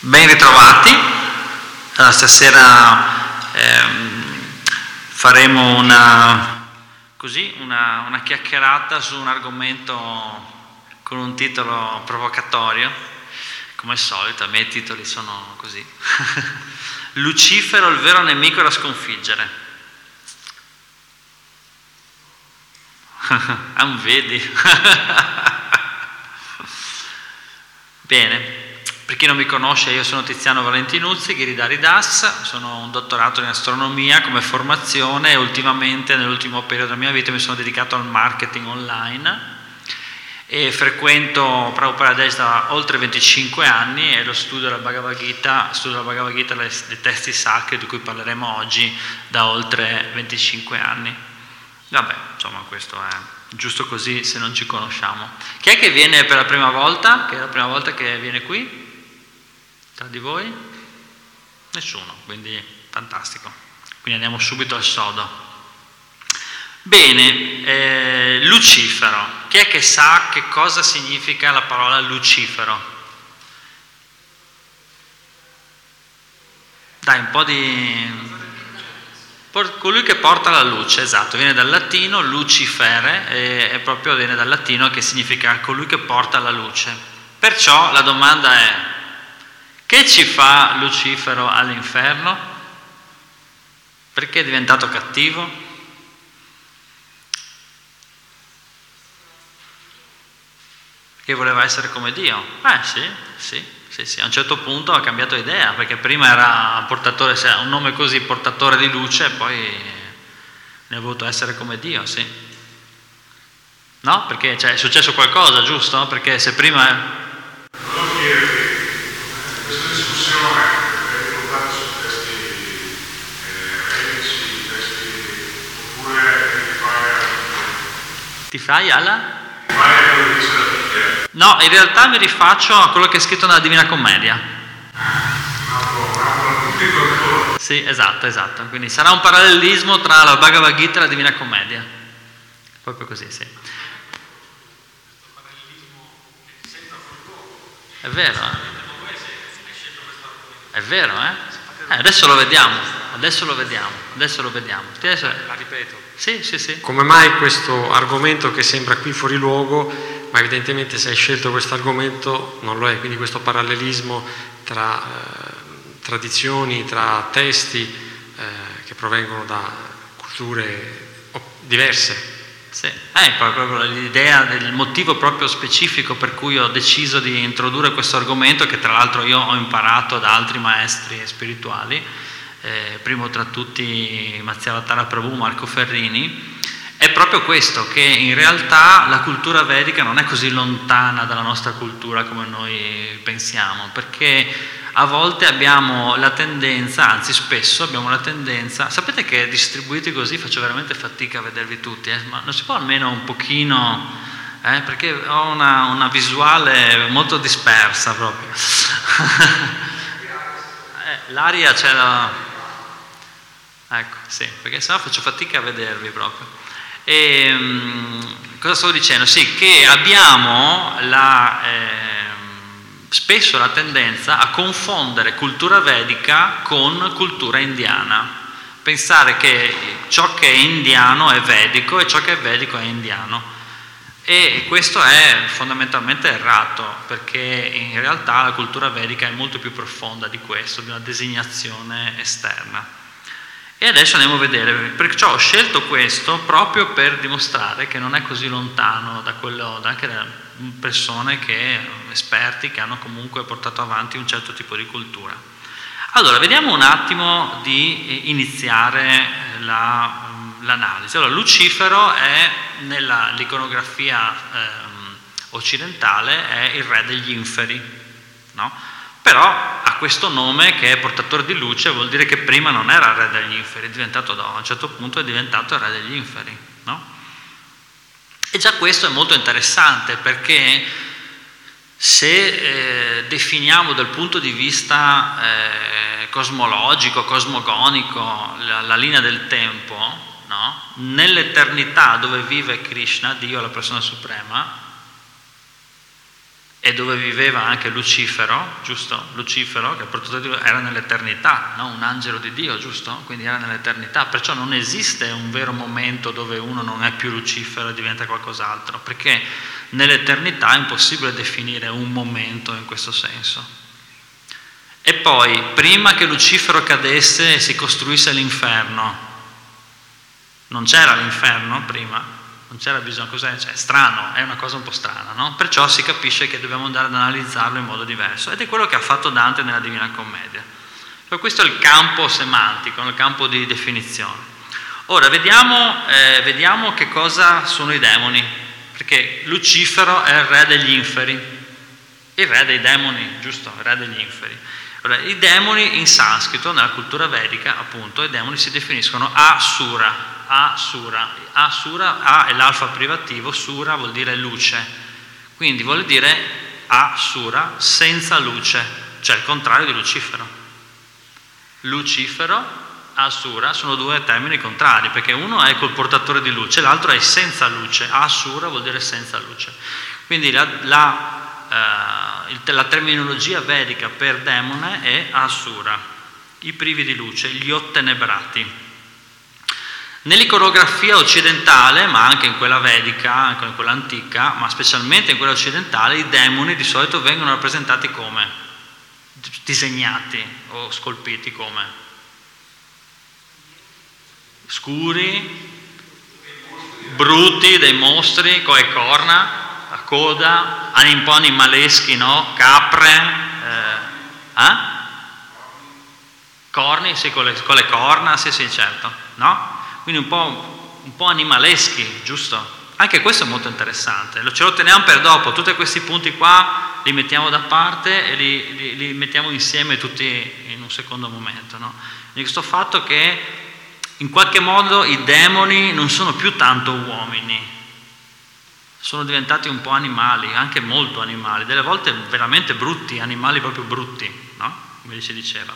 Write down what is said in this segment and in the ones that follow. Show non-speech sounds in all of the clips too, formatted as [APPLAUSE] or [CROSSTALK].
Ben ritrovati, stasera ehm, faremo una, così, una, una chiacchierata su un argomento con un titolo provocatorio, come al solito, i titoli sono così. [LAUGHS] Lucifero, il vero nemico da sconfiggere. [LAUGHS] ah, vedi. [LAUGHS] Bene. Per chi non mi conosce, io sono Tiziano Valentinuzzi, Ghiridari DAS, sono un dottorato in astronomia come formazione e ultimamente, nell'ultimo periodo della mia vita, mi sono dedicato al marketing online e frequento Prabhupada da oltre 25 anni e lo studio della Bhagavad Gita, studio della Bhagavad Gita, dei testi sacri di cui parleremo oggi, da oltre 25 anni. Vabbè, insomma, questo è giusto così se non ci conosciamo. Chi è che viene per la prima volta? Che è la prima volta che viene qui? Tra di voi? Nessuno, quindi fantastico. Quindi andiamo subito al sodo. Bene, eh, Lucifero. Chi è che sa che cosa significa la parola Lucifero? Dai, un po' di... Colui che porta la luce, esatto, viene dal latino lucifere e, proprio viene dal latino che significa colui che porta la luce. Perciò la domanda è, che ci fa Lucifero all'inferno? Perché è diventato cattivo? Perché voleva essere come Dio? Eh sì, sì, sì, sì. A un certo punto ha cambiato idea, perché prima era portatore, un nome così, portatore di luce, poi ne ha voluto essere come Dio, sì. No? Perché cioè, è successo qualcosa, giusto? Perché se prima Ti fai alla? No, in realtà mi rifaccio a quello che è scritto nella Divina Commedia. Sì, esatto, esatto. Quindi sarà un parallelismo tra la Bhagavad Gita e la Divina Commedia. Proprio così, sì. È vero, eh? È vero, eh? eh adesso lo vediamo, adesso lo vediamo, adesso lo vediamo. Adesso... La ripeto. Sì, sì, sì. Come mai questo argomento che sembra qui fuori luogo, ma evidentemente se hai scelto questo argomento non lo è, quindi questo parallelismo tra eh, tradizioni, tra testi eh, che provengono da culture diverse. Sì, è proprio l'idea del motivo proprio specifico per cui ho deciso di introdurre questo argomento che tra l'altro io ho imparato da altri maestri spirituali eh, primo tra tutti Mazziavatara Prabhu, Marco Ferrini, è proprio questo, che in realtà la cultura vedica non è così lontana dalla nostra cultura come noi pensiamo, perché a volte abbiamo la tendenza, anzi spesso abbiamo la tendenza, sapete che distribuiti così faccio veramente fatica a vedervi tutti, eh? ma non si può almeno un pochino, eh? perché ho una, una visuale molto dispersa proprio. [LAUGHS] eh, l'aria c'è la... Ecco, sì, perché sennò faccio fatica a vedervi proprio. E, um, cosa stavo dicendo? Sì, che abbiamo la, eh, spesso la tendenza a confondere cultura vedica con cultura indiana. Pensare che ciò che è indiano è vedico e ciò che è vedico è indiano. E questo è fondamentalmente errato, perché in realtà la cultura vedica è molto più profonda di questo, di una designazione esterna. E adesso andiamo a vedere, perciò ho scelto questo proprio per dimostrare che non è così lontano da quello, anche da persone che, esperti, che hanno comunque portato avanti un certo tipo di cultura. Allora, vediamo un attimo di iniziare la, l'analisi. Allora, Lucifero è nell'iconografia eh, occidentale è il re degli inferi, no? Però ha questo nome che è portatore di luce, vuol dire che prima non era re degli inferi, è diventato da un certo punto è diventato re degli inferi. No? E già questo è molto interessante perché se eh, definiamo dal punto di vista eh, cosmologico, cosmogonico, la, la linea del tempo, no? nell'eternità dove vive Krishna, Dio, la persona suprema, e dove viveva anche Lucifero, giusto? Lucifero, che il prototipo era nell'eternità, no? un angelo di Dio, giusto? Quindi era nell'eternità, perciò non esiste un vero momento dove uno non è più Lucifero e diventa qualcos'altro, perché nell'eternità è impossibile definire un momento in questo senso. E poi, prima che Lucifero cadesse e si costruisse l'inferno, non c'era l'inferno prima? Non c'era bisogno, cos'è? Cioè, è strano, è una cosa un po' strana, no? Perciò si capisce che dobbiamo andare ad analizzarlo in modo diverso ed è quello che ha fatto Dante nella Divina Commedia. Però questo è il campo semantico, il campo di definizione. Ora vediamo, eh, vediamo che cosa sono i demoni, perché Lucifero è il re degli inferi, il re dei demoni, giusto? Il re degli inferi. Ora, I demoni in sanscrito, nella cultura vedica, appunto, i demoni si definiscono asura, Asura. Asura, A è l'alfa privativo, Sura vuol dire luce. Quindi vuol dire Asura senza luce, cioè il contrario di Lucifero. Lucifero, Asura sono due termini contrari, perché uno è col portatore di luce, l'altro è senza luce. Asura vuol dire senza luce. Quindi la, la, eh, la terminologia vedica per demone è Asura, i privi di luce, gli ottenebrati. Nell'iconografia occidentale, ma anche in quella vedica, anche in quella antica, ma specialmente in quella occidentale, i demoni di solito vengono rappresentati come? Disegnati o scolpiti come? Scuri, brutti, dei mostri, con le corna, la coda, un po' animaleschi, no? Capre, eh? eh? Corni, sì, con le, con le corna, sì, sì, certo, no? Quindi un po', un po', animaleschi, giusto? Anche questo è molto interessante, ce lo teniamo per dopo, tutti questi punti qua li mettiamo da parte e li, li, li mettiamo insieme tutti in un secondo momento. No? Questo fatto che in qualche modo i demoni non sono più tanto uomini, sono diventati un po' animali, anche molto animali, delle volte veramente brutti, animali proprio brutti, no? come si diceva.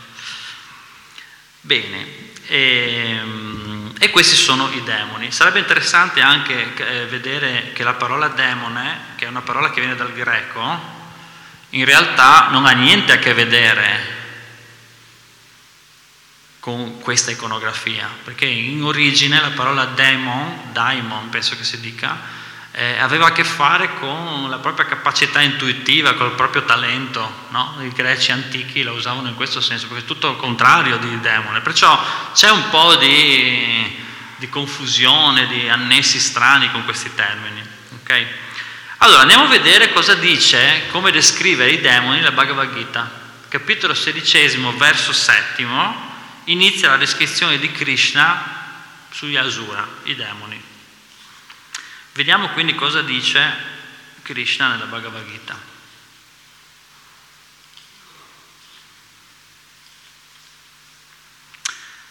Bene, e, ehm, e, questi sono i demoni. Sarebbe interessante anche eh, vedere che la parola demone, che è una parola che viene dal greco, in realtà non ha niente a che vedere con questa iconografia, perché in origine la parola demon, daimon penso che si dica, eh, aveva a che fare con la propria capacità intuitiva, con il proprio talento. No? I greci antichi la usavano in questo senso, perché è tutto il contrario di demone. Perciò c'è un po' di, di confusione, di annessi strani con questi termini. Okay? Allora andiamo a vedere cosa dice, come descrivere i demoni la Bhagavad Gita. Capitolo XVI, verso settimo, inizia la descrizione di Krishna sugli Asura, i demoni. Vediamo quindi cosa dice Krishna nella Bhagavad Gita.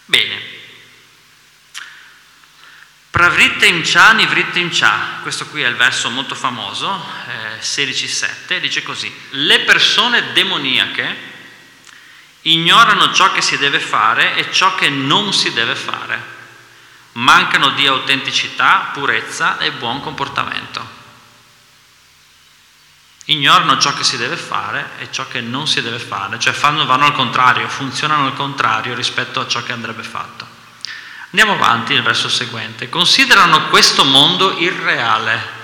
Bene. Pravrittim cha nivrittim cha, questo qui è il verso molto famoso, eh, 16.7, dice così, le persone demoniache ignorano ciò che si deve fare e ciò che non si deve fare mancano di autenticità, purezza e buon comportamento. Ignorano ciò che si deve fare e ciò che non si deve fare, cioè fanno, vanno al contrario, funzionano al contrario rispetto a ciò che andrebbe fatto. Andiamo avanti nel verso seguente. Considerano questo mondo irreale,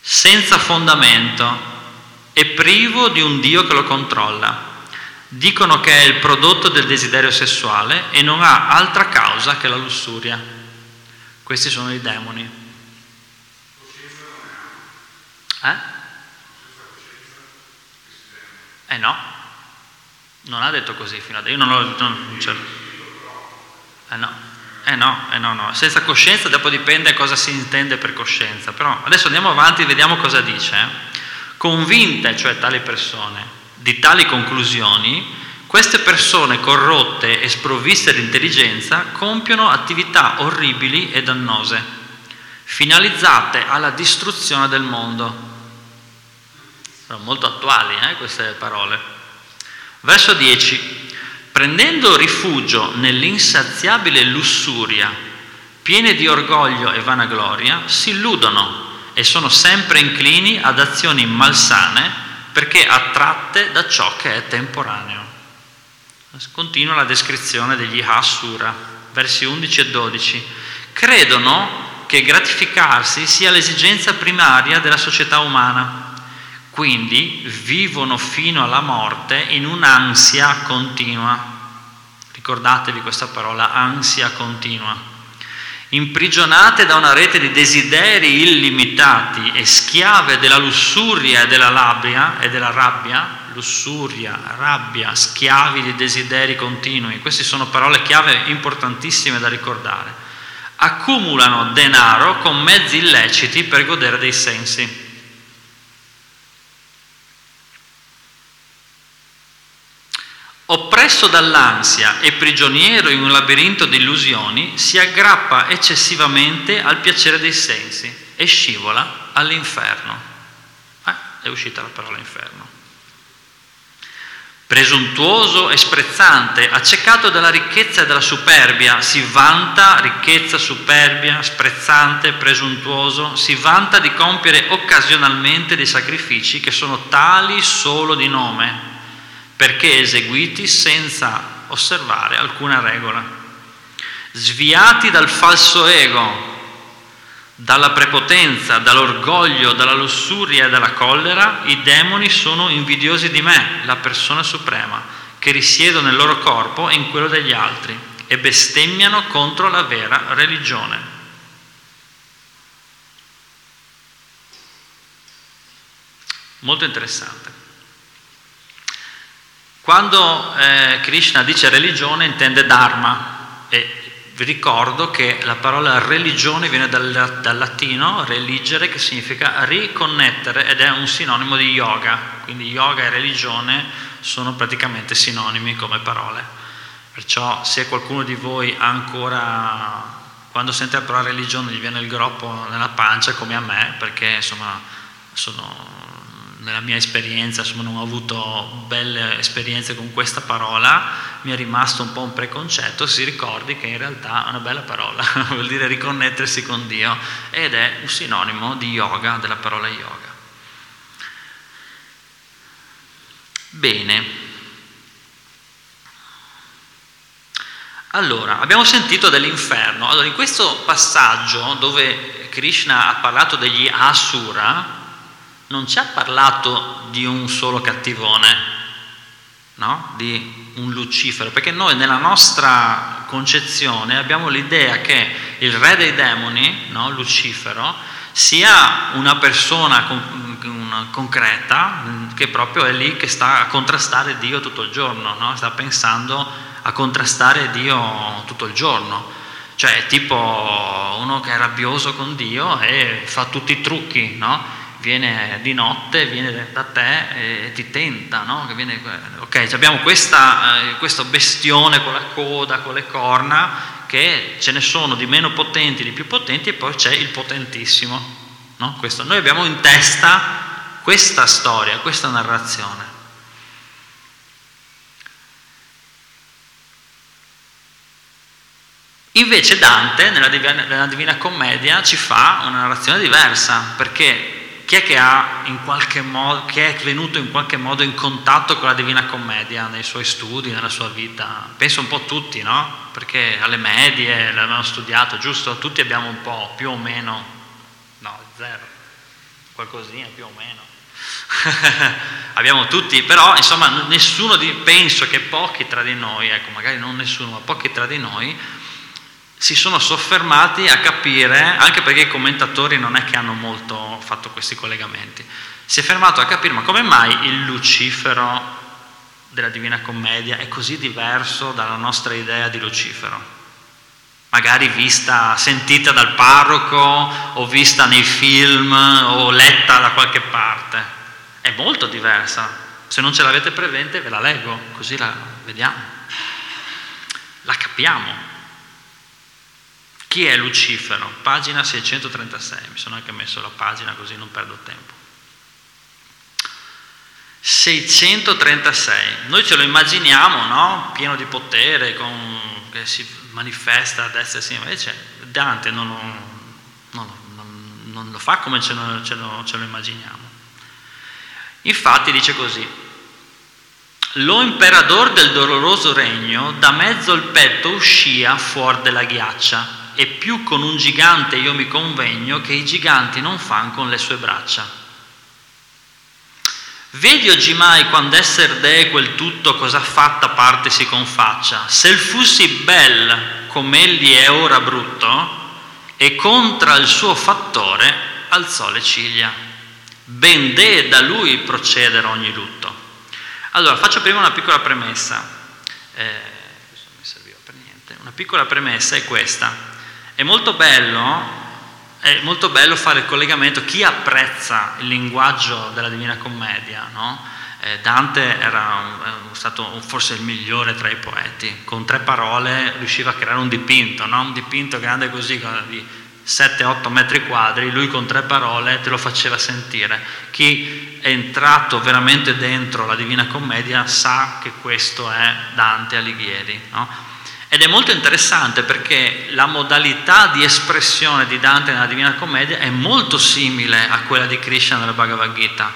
senza fondamento e privo di un Dio che lo controlla Dicono che è il prodotto del desiderio sessuale e non ha altra causa che la lussuria. Questi sono i demoni. Eh? Eh no, non ha detto così fino adesso. Io non l'ho. Non, cioè, eh no, eh no, eh no, no. Senza coscienza, dopo dipende cosa si intende per coscienza. Però adesso andiamo avanti e vediamo cosa dice. Eh? Convinte, cioè tali persone, di tali conclusioni, queste persone corrotte e sprovviste di intelligenza compiono attività orribili e dannose, finalizzate alla distruzione del mondo. Sono molto attuali eh, queste parole. Verso 10. Prendendo rifugio nell'insaziabile lussuria, piene di orgoglio e vanagloria, si illudono e sono sempre inclini ad azioni malsane perché attratte da ciò che è temporaneo. Continua la descrizione degli Asura, versi 11 e 12. Credono che gratificarsi sia l'esigenza primaria della società umana, quindi vivono fino alla morte in un'ansia continua. Ricordatevi questa parola, ansia continua imprigionate da una rete di desideri illimitati e schiave della lussuria e della rabbia, e della rabbia, lussuria, rabbia, schiavi di desideri continui. Queste sono parole chiave importantissime da ricordare. Accumulano denaro con mezzi illeciti per godere dei sensi. Oppresso dall'ansia e prigioniero in un labirinto di illusioni, si aggrappa eccessivamente al piacere dei sensi e scivola all'inferno. Eh, è uscita la parola inferno. Presuntuoso e sprezzante, accecato dalla ricchezza e dalla superbia, si vanta, ricchezza, superbia, sprezzante, presuntuoso, si vanta di compiere occasionalmente dei sacrifici che sono tali solo di nome, perché eseguiti senza osservare alcuna regola. Sviati dal falso ego, dalla prepotenza, dall'orgoglio, dalla lussuria e dalla collera, i demoni sono invidiosi di me, la persona suprema, che risiedo nel loro corpo e in quello degli altri, e bestemmiano contro la vera religione. Molto interessante. Quando eh, Krishna dice religione intende dharma e vi ricordo che la parola religione viene dal, dal, latino religere che significa riconnettere ed è un sinonimo di yoga, quindi yoga e religione sono praticamente sinonimi come parole. Perciò se qualcuno di voi ha ancora, quando sente la parola religione gli viene il groppo nella pancia come a me, perché insomma sono nella mia esperienza, insomma, non ho avuto belle esperienze con questa parola, mi è rimasto un po' un preconcetto, si ricordi che in realtà è una bella parola, [LAUGHS] vuol dire riconnettersi con Dio ed è un sinonimo di yoga, della parola yoga. Bene. Allora, abbiamo sentito dell'inferno. Allora, in questo passaggio dove Krishna ha parlato degli asura, non ci ha parlato di un solo cattivone, no? di un Lucifero, perché noi nella nostra concezione abbiamo l'idea che il re dei demoni, no? Lucifero, sia una persona con, una concreta che proprio è lì che sta a contrastare Dio tutto il giorno, no? sta pensando a contrastare Dio tutto il giorno. Cioè tipo uno che è rabbioso con Dio e fa tutti i trucchi, no? Viene di notte, viene da te e ti tenta, no? Viene, ok, abbiamo questa, eh, questo bestione con la coda, con le corna, che ce ne sono di meno potenti, di più potenti, e poi c'è il potentissimo. No? Noi abbiamo in testa questa storia, questa narrazione. Invece Dante, nella Divina, nella Divina Commedia, ci fa una narrazione diversa, perché chi è che, modo, che è venuto in qualche modo in contatto con la Divina Commedia nei suoi studi, nella sua vita? Penso un po' tutti, no? Perché alle medie l'abbiamo studiato, giusto? Tutti abbiamo un po', più o meno, no, zero, qualcosina più o meno. [LAUGHS] abbiamo tutti, però insomma nessuno di, penso che pochi tra di noi, ecco magari non nessuno, ma pochi tra di noi si sono soffermati a capire, anche perché i commentatori non è che hanno molto fatto questi collegamenti, si è fermato a capire ma come mai il Lucifero della Divina Commedia è così diverso dalla nostra idea di Lucifero? Magari vista, sentita dal parroco o vista nei film o letta da qualche parte. È molto diversa. Se non ce l'avete presente ve la leggo, così la vediamo. La capiamo. Chi è Lucifero? Pagina 636, mi sono anche messo la pagina così non perdo tempo. 636, noi ce lo immaginiamo, no? Pieno di potere, con, che si manifesta a destra e a sinistra, invece Dante non, non, non, non lo fa come ce lo, ce lo, ce lo immaginiamo. Infatti dice così, lo imperador del doloroso regno da mezzo il petto uscia fuori della ghiaccia e più con un gigante io mi convegno che i giganti non fan con le sue braccia. Vedi oggi mai quando esser de quel tutto cosa fatta parte si confaccia, se il fussi bel come egli è ora brutto, e contra il suo fattore alzò le ciglia. Ben de da lui procedere ogni lutto. Allora, faccio prima una piccola premessa. Eh. Una piccola premessa è questa. È molto bello è molto bello fare il collegamento, chi apprezza il linguaggio della Divina Commedia, no? eh, Dante era un, stato forse il migliore tra i poeti, con tre parole riusciva a creare un dipinto, no? un dipinto grande così, di 7-8 metri quadri, lui con tre parole te lo faceva sentire. Chi è entrato veramente dentro la Divina Commedia sa che questo è Dante Alighieri. No? Ed è molto interessante perché la modalità di espressione di Dante nella Divina Commedia è molto simile a quella di Krishna nella Bhagavad Gita,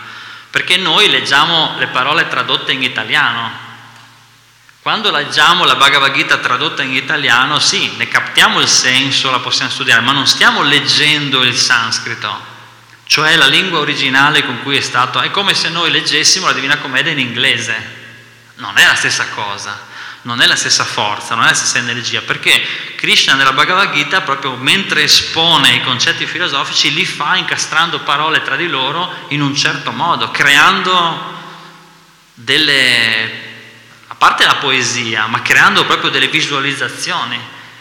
perché noi leggiamo le parole tradotte in italiano. Quando leggiamo la Bhagavad Gita tradotta in italiano, sì, ne captiamo il senso, la possiamo studiare, ma non stiamo leggendo il sanscrito, cioè la lingua originale con cui è stato. È come se noi leggessimo la Divina Commedia in inglese. Non è la stessa cosa non è la stessa forza, non è la stessa energia, perché Krishna nella Bhagavad Gita, proprio mentre espone i concetti filosofici, li fa incastrando parole tra di loro in un certo modo, creando delle, a parte la poesia, ma creando proprio delle visualizzazioni,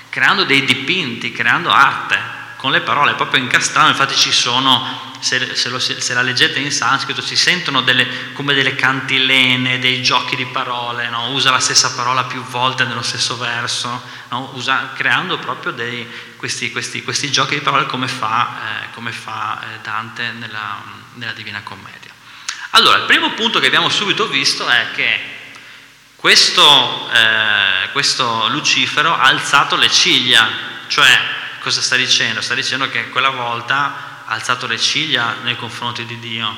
creando dei dipinti, creando arte con le parole, proprio incastrando, infatti ci sono se, se, lo, se, la leggete in sanscrito si sentono delle, come delle cantilene, dei giochi di parole, no? usa la stessa parola più volte nello stesso verso, no? usa, creando proprio dei, questi, questi, questi, giochi di parole come fa, eh, come fa eh, Dante nella, nella Divina Commedia. Allora, il primo punto che abbiamo subito visto è che questo, eh, questo, Lucifero ha alzato le ciglia, cioè cosa sta dicendo? Sta dicendo che quella volta ha alzato le ciglia nei confronti di Dio,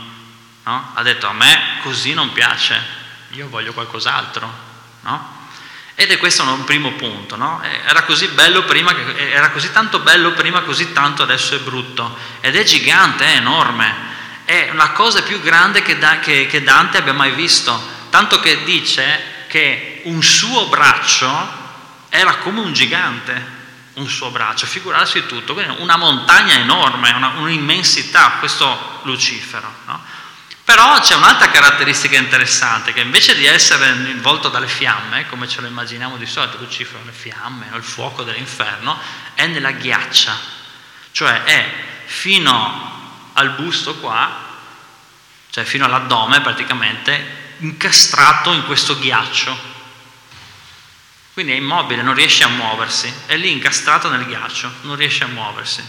no? ha detto a me così non piace, io voglio qualcos'altro. No? Ed è questo un primo punto, no? era così bello prima, era così tanto bello prima, così tanto adesso è brutto, ed è gigante, è enorme, è una cosa più grande che, da, che, che Dante abbia mai visto, tanto che dice che un suo braccio era come un gigante, un suo braccio, figurarsi tutto, quindi una montagna enorme, una, un'immensità, questo Lucifero. No? Però c'è un'altra caratteristica interessante, che invece di essere involto dalle fiamme, come ce lo immaginiamo di solito, Lucifero le fiamme, il fuoco dell'inferno, è nella ghiaccia, cioè è fino al busto qua, cioè fino all'addome praticamente, incastrato in questo ghiaccio quindi è immobile, non riesce a muoversi, è lì incastrato nel ghiaccio, non riesce a muoversi.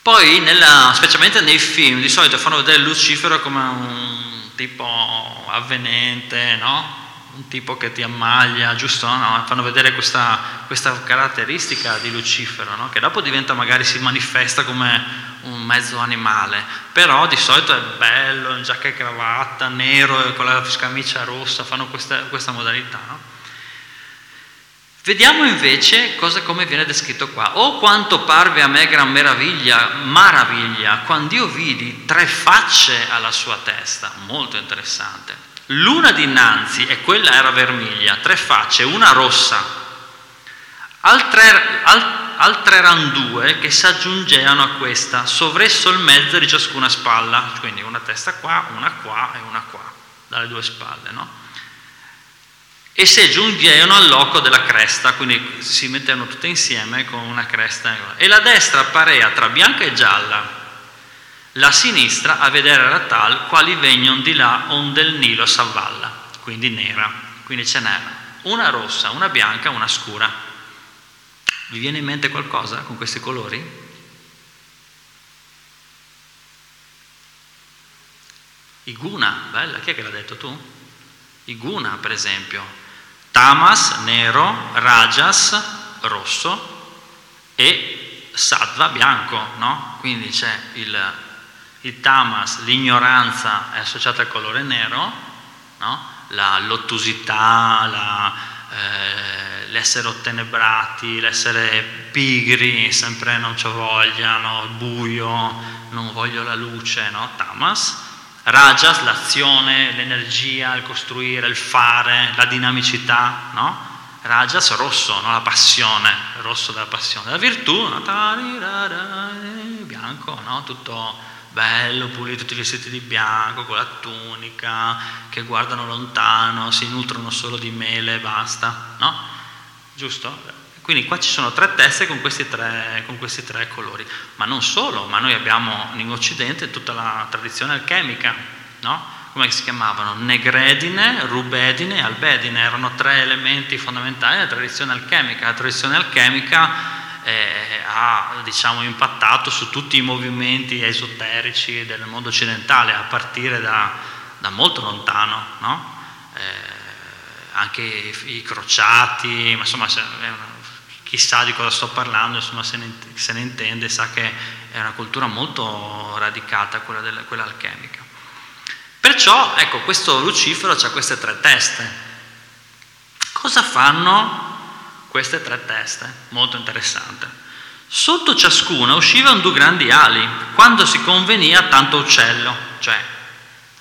Poi, nella, specialmente nei film, di solito fanno vedere Lucifero come un tipo avvenente, no? Un tipo che ti ammaglia, giusto? No? Fanno vedere questa, questa caratteristica di Lucifero, no? che dopo diventa magari si manifesta come un mezzo animale, però di solito è bello, in giacca e cravatta, nero con la scamicia rossa, fanno questa, questa modalità. No? Vediamo invece cosa, come viene descritto qua. Oh quanto parve a me gran meraviglia, maraviglia, quando io vidi tre facce alla sua testa, molto interessante. L'una dinanzi, e quella era vermiglia, tre facce, una rossa, altre, al, altre erano due che si aggiungevano a questa, sovresso il mezzo di ciascuna spalla, quindi una testa qua, una qua e una qua, dalle due spalle, no? E si aggiungevano al loco della cresta, quindi si mettevano tutte insieme con una cresta. E la destra apparea tra bianca e gialla, la sinistra a vedere era tal quali vengono di là onde il Nilo s'avvalla, quindi nera, quindi ce n'era una rossa, una bianca, una scura. Vi viene in mente qualcosa con questi colori? Iguna, bella, chi è che l'ha detto tu? Iguna, per esempio. Tamas, nero, Rajas, rosso e sattva bianco, no? Quindi c'è il, il tamas, l'ignoranza è associata al colore nero, no? la l'ottusità, la, eh, l'essere ottenebrati, l'essere pigri, sempre non c'ho voglia, no? il buio, non voglio la luce, no? tamas. Rajas, l'azione, l'energia, il costruire, il fare, la dinamicità, no? Rajas rosso, no? la passione, rosso della passione. La virtù, no? bianco, no? tutto bello, pulito, tutti vestiti di bianco, con la tunica, che guardano lontano, si nutrono solo di mele e basta, no? Giusto? Quindi qua ci sono tre teste con questi tre, con questi tre colori, ma non solo, ma noi abbiamo in Occidente tutta la tradizione alchemica, no? come si chiamavano? Negredine, rubedine e albedine, erano tre elementi fondamentali della tradizione alchemica. La tradizione alchemica eh, ha diciamo, impattato su tutti i movimenti esoterici del mondo occidentale, a partire da, da molto lontano, no? eh, anche i, i, crociati, ma insomma chi sa di cosa sto parlando, insomma, se, ne, se ne intende, sa che è una cultura molto radicata quella, del, quella alchemica. Perciò, ecco, questo Lucifero ha queste tre teste. Cosa fanno queste tre teste? Molto interessante. Sotto ciascuna uscivano due grandi ali, quando si convenia tanto uccello, cioè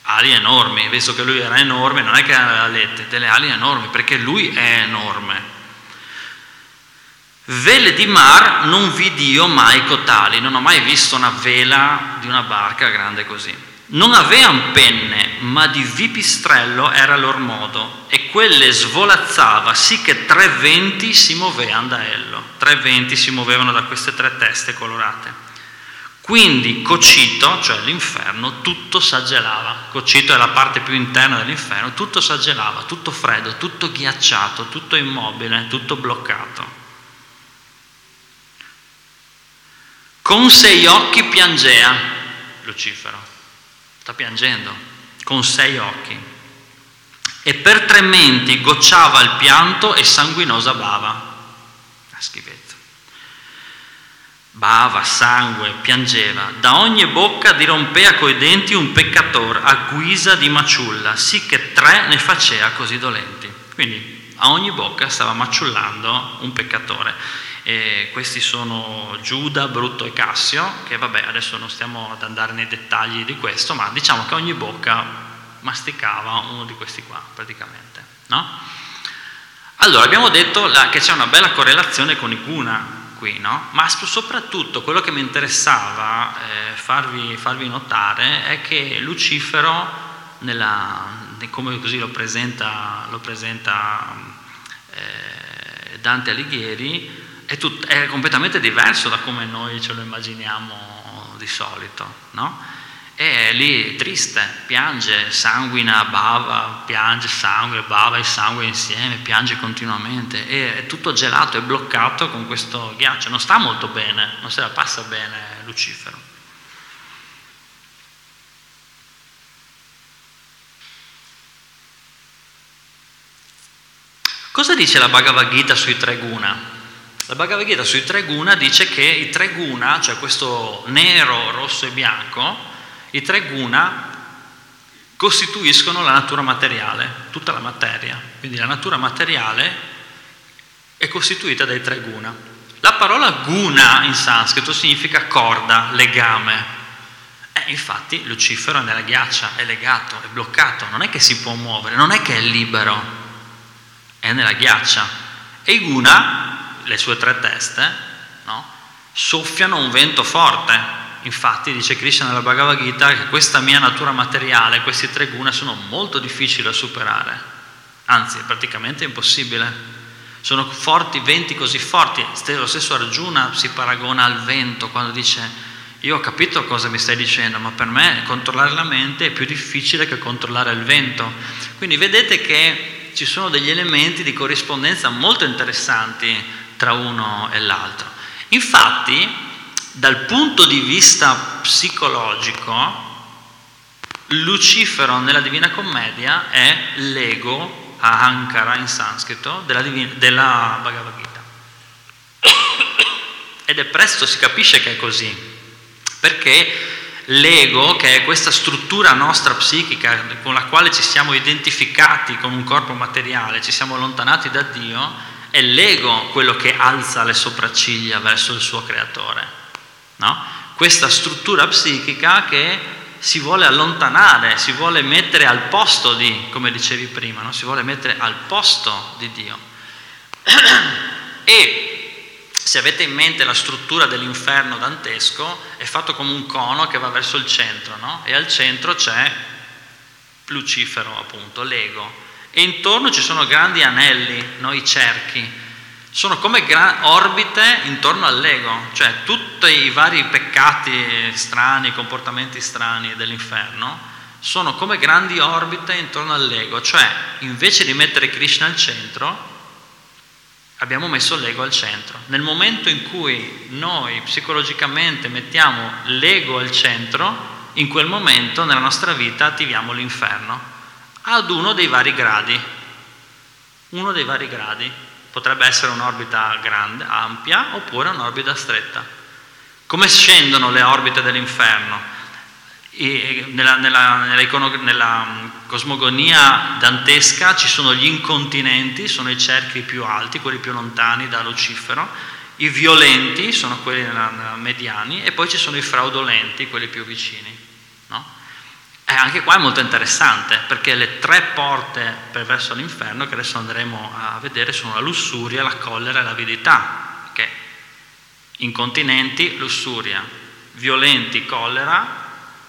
ali enormi, visto che lui era enorme, non è che aveva alette, delle ali enormi, perché lui è enorme. Vele di mar non vidi io mai cotali, non ho mai visto una vela di una barca grande così. Non avevano penne, ma di vipistrello era lor modo, e quelle svolazzava sì che tre venti si muovevano da ello. Tre venti si muovevano da queste tre teste colorate. Quindi Cocito, cioè l'inferno, tutto s'aggelava. Cocito è la parte più interna dell'inferno, tutto s'aggelava, tutto freddo, tutto ghiacciato, tutto immobile, tutto bloccato. Con sei occhi piangea Lucifero sta piangendo, con sei occhi. E per tre menti gocciava il pianto e sanguinosa bava. La schifezza. Bava, sangue, piangeva. Da ogni bocca dirompea coi denti un peccator a guisa di maciulla, sì che tre ne facea così dolenti. Quindi a ogni bocca stava maciullando un peccatore. E questi sono Giuda, Brutto e Cassio, che vabbè adesso non stiamo ad andare nei dettagli di questo, ma diciamo che ogni bocca masticava uno di questi qua praticamente. No? Allora abbiamo detto che c'è una bella correlazione con Iguna qui, no? ma soprattutto quello che mi interessava eh, farvi, farvi, notare è che Lucifero, nella, come così lo presenta, lo presenta eh, Dante Alighieri, è, tut- è, completamente diverso da come noi ce lo immaginiamo di solito, no? È lì triste, piange, sanguina, bava, piange, sangue, bava e sangue insieme, piange continuamente, è tutto gelato, è bloccato con questo ghiaccio, non sta molto bene, non se la passa bene Lucifero. Cosa dice la Bhagavad Gita sui tre guna? La Bhagavad Gita sui tre guna dice che i tre guna, cioè questo nero, rosso e bianco, i tre guna costituiscono la natura materiale, tutta la materia. Quindi la natura materiale è costituita dai tre guna. La parola guna in sanscrito significa corda, legame. Eh, infatti Lucifero è nella ghiaccia, è legato, è bloccato, non è che si può muovere, non è che è libero, è nella ghiaccia. E i guna le sue tre teste, no? soffiano un vento forte. Infatti dice Krishna nella Bhagavad Gita che questa mia natura materiale, questi tre guna sono molto difficili da superare, anzi è praticamente impossibile. Sono forti, venti così forti. Lo stesso Arjuna si paragona al vento quando dice io ho capito cosa mi stai dicendo, ma per me controllare la mente è più difficile che controllare il vento. Quindi vedete che ci sono degli elementi di corrispondenza molto interessanti tra uno e l'altro. Infatti, dal punto di vista psicologico, Lucifero nella Divina Commedia è l'ego, Ahankara in sanscrito, della, Divina, della Bhagavad Gita. ed è presto si capisce che è così, perché l'ego, che è questa struttura nostra psichica con la quale ci siamo identificati con un corpo materiale, ci siamo allontanati da Dio, è l'ego quello che alza le sopracciglia verso il suo creatore. No? Questa struttura psichica che si vuole allontanare, si vuole mettere al posto di, come dicevi prima, no? si vuole mettere al posto di Dio. [CLEARS THROAT] e se avete in mente la struttura dell'inferno dantesco, è fatto come un cono che va verso il centro, no? e al centro c'è Lucifero, appunto, l'ego. E intorno ci sono grandi anelli, i cerchi, sono come gra- orbite intorno all'ego, cioè tutti i vari peccati strani, comportamenti strani dell'inferno sono come grandi orbite intorno all'ego, cioè invece di mettere Krishna al centro, abbiamo messo l'ego al centro. Nel momento in cui noi psicologicamente mettiamo l'ego al centro, in quel momento nella nostra vita attiviamo l'inferno ad uno dei vari gradi. Uno dei vari gradi. Potrebbe essere un'orbita grande, ampia, oppure un'orbita stretta. Come scendono le orbite dell'inferno? Nella, nella, nella, nella, mm, cosmogonia dantesca ci sono gli incontinenti, sono i cerchi più alti, quelli più lontani da Lucifero, i violenti sono quelli mediani e poi ci sono i fraudolenti, quelli più vicini. E anche qua è molto interessante perché le tre porte per verso l'inferno che adesso andremo a vedere sono la lussuria, la collera e l'avidità. Che incontinenti, lussuria, violenti, collera,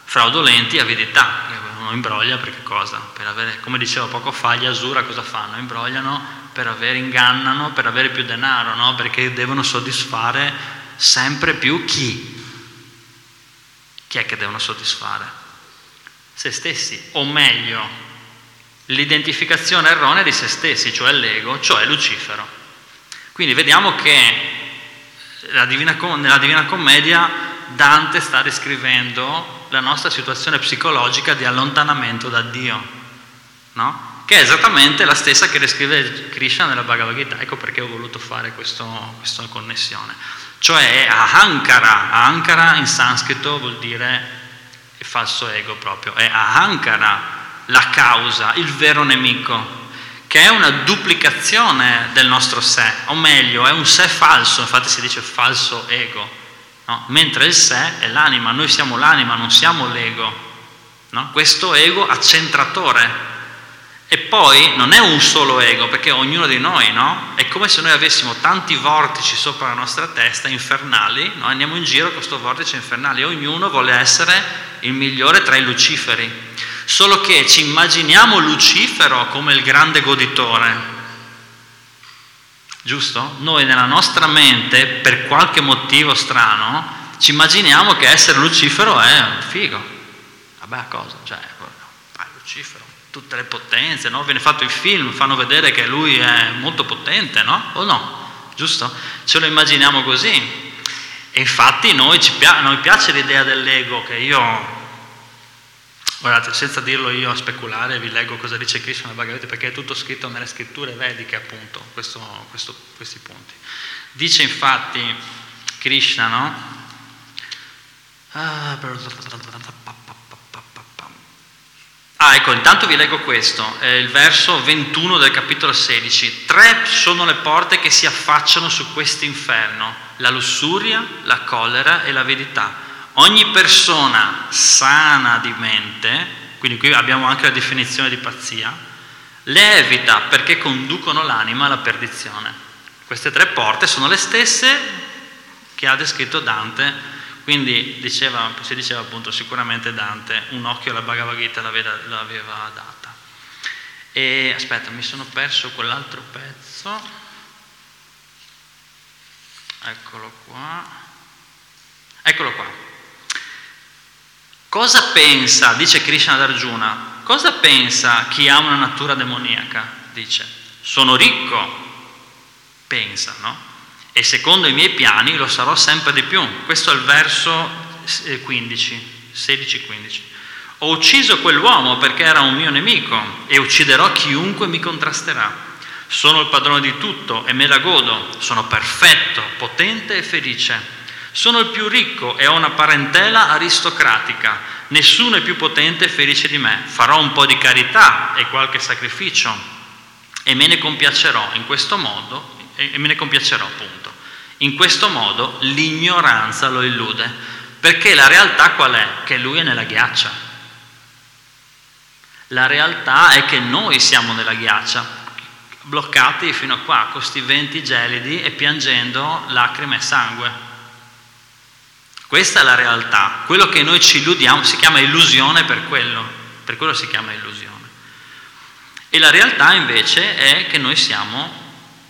fraudolenti, avidità. Uno imbroglia per che cosa? Per avere, come dicevo poco fa, gli Asura cosa fanno? Imbrogliano per avere, ingannano per avere più denaro, no? Perché devono soddisfare sempre più chi? Chi è che devono soddisfare? Se stessi, o meglio, l'identificazione erronea di se stessi, cioè l'ego, cioè Lucifero. Quindi vediamo che Divina, nella Divina Commedia Dante sta descrivendo la nostra situazione psicologica di allontanamento da Dio, no? che è esattamente la stessa che descrive Krishna nella Bhagavad Gita, ecco perché ho voluto fare questo, questa connessione. Cioè Ahankara, Ahankara in sanscrito vuol dire falso ego proprio, è Ahankara la causa, il vero nemico, che è una duplicazione del nostro sé, o meglio, è un sé falso, infatti si dice falso ego, no? mentre il sé è l'anima, noi siamo l'anima, non siamo l'ego, no? questo ego accentratore. E poi non è un solo ego, perché ognuno di noi, no? È come se noi avessimo tanti vortici sopra la nostra testa, infernali, no? andiamo in giro con questo vortice infernale ognuno vuole essere il migliore tra i luciferi, solo che ci immaginiamo Lucifero come il grande goditore. Giusto? Noi nella nostra mente, per qualche motivo strano, ci immaginiamo che essere Lucifero è figo. Vabbè, cosa? Cioè, ah, Lucifero, tutte le potenze, no? Viene fatto il film, fanno vedere che lui è molto potente, no? O no? Giusto? Ce lo immaginiamo così. E infatti noi, ci piace, noi piace l'idea dell'ego che io, guardate, senza dirlo io a speculare, vi leggo cosa dice Krishna Gita perché è tutto scritto nelle scritture vediche appunto, questo, questo, questi punti. Dice infatti Krishna, no? Ah, ecco, intanto vi leggo questo, è il verso 21 del capitolo 16. Tre sono le porte che si affacciano su questo inferno, la lussuria, la collera e l'avidità. Ogni persona sana di mente, quindi qui abbiamo anche la definizione di pazzia, le evita perché conducono l'anima alla perdizione. Queste tre porte sono le stesse che ha descritto Dante quindi diceva, si diceva appunto sicuramente Dante, un occhio alla Bhagavad Gita l'aveva, l'aveva data. E aspetta, mi sono perso quell'altro pezzo. Eccolo qua. Eccolo qua. Cosa pensa, dice Krishna ad Arjuna, cosa pensa chi ha una natura demoniaca? Dice, sono ricco, pensa, no? e secondo i miei piani lo sarò sempre di più. Questo è il verso 15, 16-15. Ho ucciso quell'uomo perché era un mio nemico e ucciderò chiunque mi contrasterà. Sono il padrone di tutto e me la godo. Sono perfetto, potente e felice. Sono il più ricco e ho una parentela aristocratica. Nessuno è più potente e felice di me. Farò un po' di carità e qualche sacrificio e me ne compiacerò in questo modo e me ne compiacerò appunto. In questo modo l'ignoranza lo illude, perché la realtà qual è? Che lui è nella ghiaccia. La realtà è che noi siamo nella ghiaccia, bloccati fino a qua, con questi venti gelidi e piangendo lacrime e sangue. Questa è la realtà. Quello che noi ci illudiamo si chiama illusione per quello, per quello si chiama illusione. E la realtà invece è che noi siamo,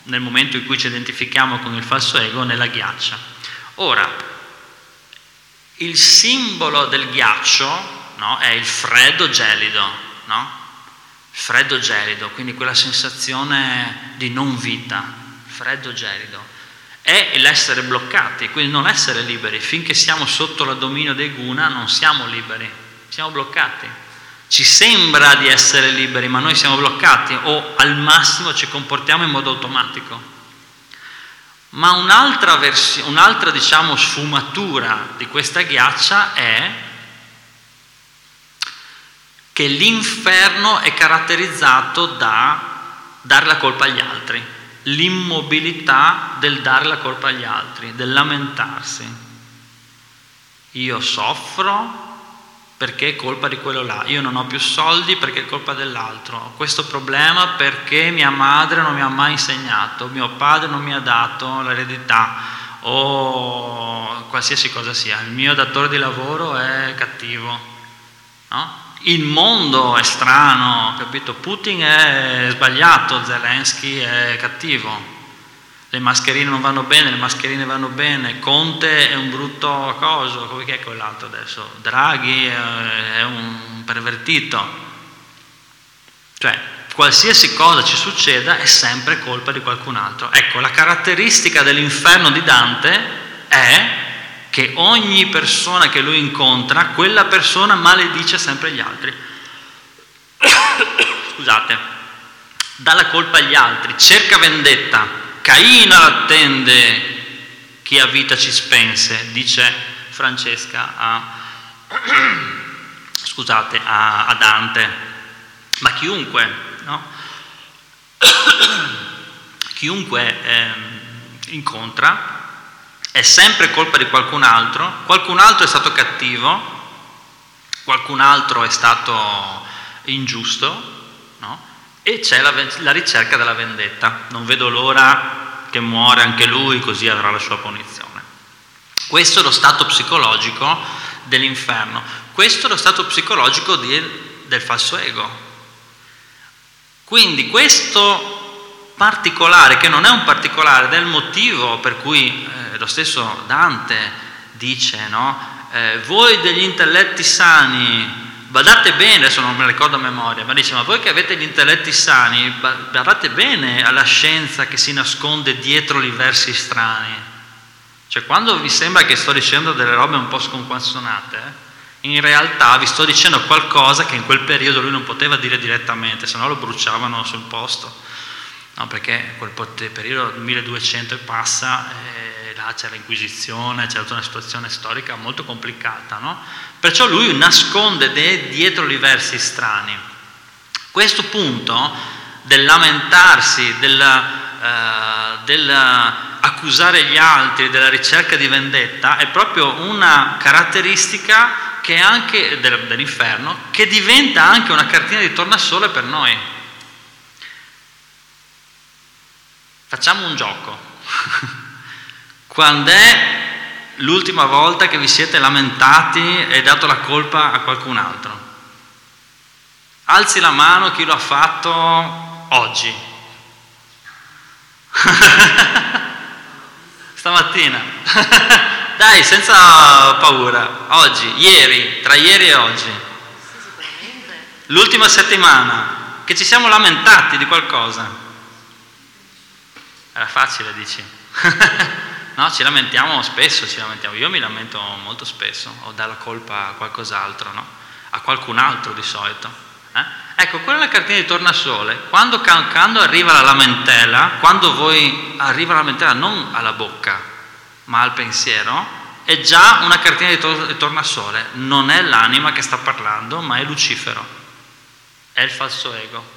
nel momento in cui ci identifichiamo con il falso ego, nella ghiaccia. Ora, il simbolo del ghiaccio no, è il freddo gelido, no? freddo gelido, quindi quella sensazione di non vita, freddo gelido, è l'essere bloccati, quindi non essere liberi. Finché siamo sotto la dominio dei guna non siamo liberi, siamo bloccati. Ci sembra di essere liberi, ma noi siamo bloccati o al massimo ci comportiamo in modo automatico. Ma un'altra, vers- un'altra diciamo, sfumatura di questa ghiaccia è che l'inferno è caratterizzato da dare la colpa agli altri, l'immobilità del dare la colpa agli altri, del lamentarsi. Io soffro perché è colpa di quello là, io non ho più soldi perché è colpa dell'altro, ho questo problema perché mia madre non mi ha mai insegnato, mio padre non mi ha dato l'eredità o qualsiasi cosa sia, il mio datore di lavoro è cattivo, no? Il mondo è strano, capito? Putin è sbagliato, Zelensky è cattivo, le mascherine non vanno bene, le mascherine vanno bene, Conte è un brutto coso, come è quell'altro adesso? Draghi è un pervertito. Cioè, qualsiasi cosa ci succeda è sempre colpa di qualcun altro. Ecco, la caratteristica dell'inferno di Dante è che ogni persona che lui incontra, quella persona maledice sempre gli altri. [COUGHS] Scusate, dà la colpa agli altri, cerca vendetta. Caino attende chi a vita ci spense, dice Francesca a, [COUGHS] scusate, a, a Dante. Ma chiunque, no? [COUGHS] chiunque eh, incontra è sempre colpa di qualcun altro, qualcun altro è stato cattivo, qualcun altro è stato ingiusto, no? e c'è la, la ricerca della vendetta. Non vedo l'ora che muore anche lui, così avrà la sua punizione. Questo è lo stato psicologico dell'inferno, questo è lo stato psicologico di, del falso ego. Quindi questo particolare, che non è un particolare, del motivo per cui eh, lo stesso Dante dice, no? Eh, voi degli intelletti sani, badate bene, adesso non me lo ricordo a memoria, ma dice, ma voi che avete gli intelletti sani, badate bene alla scienza che si nasconde dietro i versi strani. Cioè quando vi sembra che sto dicendo delle robe un po' sconquassonate, in realtà vi sto dicendo qualcosa che in quel periodo lui non poteva dire direttamente, se no lo bruciavano sul posto. No, perché quel periodo 1200 e passa eh, là c'è l'Inquisizione, c'è tutta una situazione storica molto complicata, no? Perciò lui nasconde dietro i versi strani. Questo punto del lamentarsi, del, uh, del accusare gli altri, della ricerca di vendetta, è proprio una caratteristica che anche dell'inferno, che diventa anche una cartina di tornasole per noi. Facciamo un gioco. [LAUGHS] Quando è l'ultima volta che vi siete lamentati e dato la colpa a qualcun altro? Alzi la mano chi lo ha fatto oggi. [LAUGHS] Stamattina. [LAUGHS] Dai, senza paura. Oggi, ieri, tra ieri e oggi. L'ultima settimana che ci siamo lamentati di qualcosa. Era facile, dici. [LAUGHS] No, ci lamentiamo spesso, ci lamentiamo. Io mi lamento molto spesso, o dà la colpa a qualcos'altro, no? A qualcun altro di solito. Eh? Ecco, quella è la cartina di tornasole. Quando, quando arriva la lamentela, quando voi arriva la lamentela non alla bocca, ma al pensiero, è già una cartina di, tor- di tornasole. Non è l'anima che sta parlando, ma è Lucifero. È il falso ego.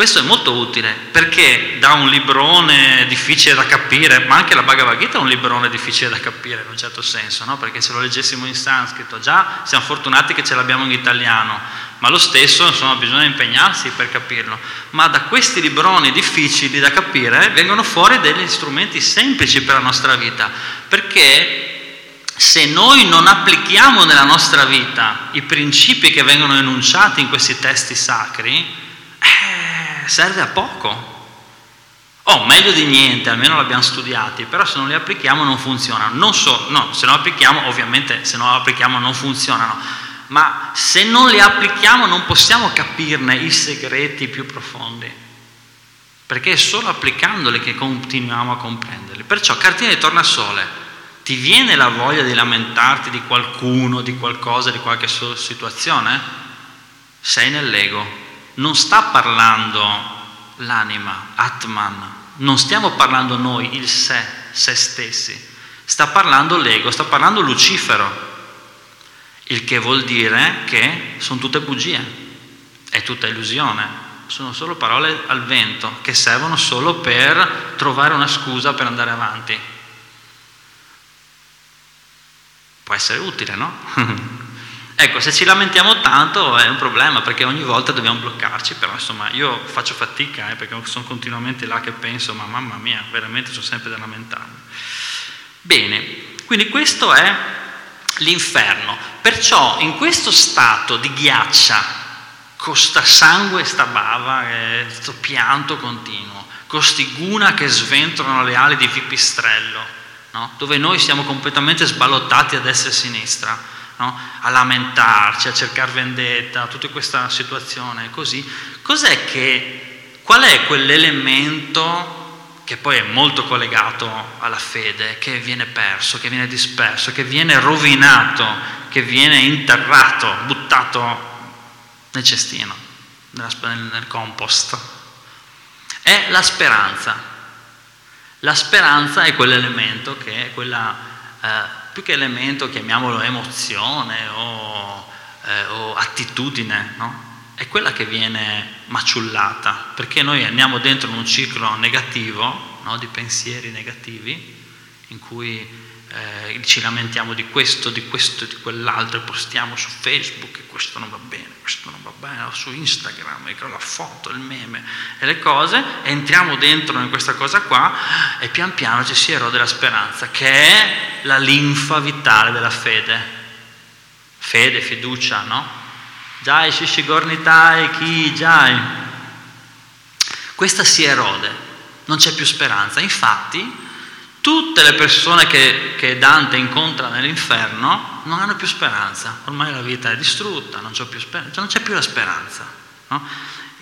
Questo è molto utile perché da un librone difficile da capire, ma anche la Bhagavad Gita è un librone difficile da capire in un certo senso, no? perché se lo leggessimo in sanscrito, già siamo fortunati che ce l'abbiamo in italiano, ma lo stesso insomma, bisogna impegnarsi per capirlo. Ma da questi libroni difficili da capire vengono fuori degli strumenti semplici per la nostra vita, perché se noi non applichiamo nella nostra vita i principi che vengono enunciati in questi testi sacri, serve a poco. Oh, meglio di niente, almeno l'abbiamo studiati, però se non li applichiamo non funzionano. Non so, no, se non applichiamo, ovviamente se non li applichiamo non funzionano, ma se non li applichiamo non possiamo capirne i segreti più profondi, perché è solo applicandoli che continuiamo a comprenderli. Perciò, cartina di tornasole, ti viene la voglia di lamentarti di qualcuno, di qualcosa, di qualche situazione? Sei nell'ego, non sta parlando l'anima, Atman, non stiamo parlando noi, il sé, se stessi, sta parlando l'ego, sta parlando Lucifero, il che vuol dire che sono tutte bugie, è tutta illusione, sono solo parole al vento che servono solo per trovare una scusa per andare avanti. Può essere utile, no? [LAUGHS] Ecco, se ci lamentiamo tanto è un problema perché ogni volta dobbiamo bloccarci, però insomma io faccio fatica eh, perché sono continuamente là che penso, ma mamma mia, veramente sono sempre da lamentarmi. Bene, quindi questo è l'inferno. Perciò in questo stato di ghiaccia, con sta sangue e sta bava, questo pianto continuo, con sti guna che sventolano le ali di pipistrello, no? dove noi siamo completamente sballottati a destra e a sinistra, no? a lamentarci, a cercare vendetta, tutta questa situazione così, cos'è che, qual è quell'elemento che poi è molto collegato alla fede, che viene perso, che viene disperso, che viene rovinato, che viene interrato, buttato nel cestino, nel compost? È la speranza. La speranza è quell'elemento che è quella eh, più che elemento chiamiamolo emozione o, eh, o attitudine, no? è quella che viene maciullata, perché noi andiamo dentro in un ciclo negativo, no? di pensieri negativi, in cui eh, ci lamentiamo di questo, di questo, di quell'altro, e postiamo su Facebook che questo non va bene, questo non va bene, o su Instagram, e la foto, il meme e le cose, entriamo dentro in questa cosa qua e pian piano ci si erode la speranza, che è la linfa vitale della fede. Fede, fiducia, no? Jai Shishigornitai Ki Jai. Questa si erode, non c'è più speranza. Infatti, Tutte le persone che, che, Dante incontra nell'inferno non hanno più speranza, ormai la vita è distrutta, non c'è più, sper- non c'è più la speranza. No?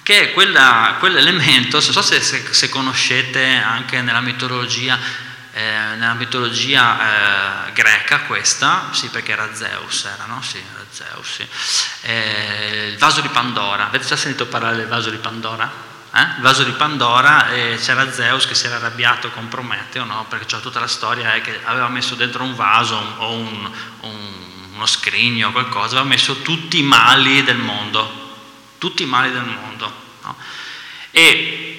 Che è quella, quell'elemento, non so se, se, se, conoscete anche nella mitologia, eh, nella mitologia eh, greca questa, sì perché era Zeus, era, no? Sì, era Zeus, sì. eh, il vaso di Pandora, avete già sentito parlare del vaso di Pandora? Eh? il vaso di Pandora e c'era Zeus che si era arrabbiato con Prometeo, no? perché c'è tutta la storia è che aveva messo dentro un vaso o un, un, uno scrigno o qualcosa, aveva messo tutti i mali del mondo, tutti i mali del mondo. No? E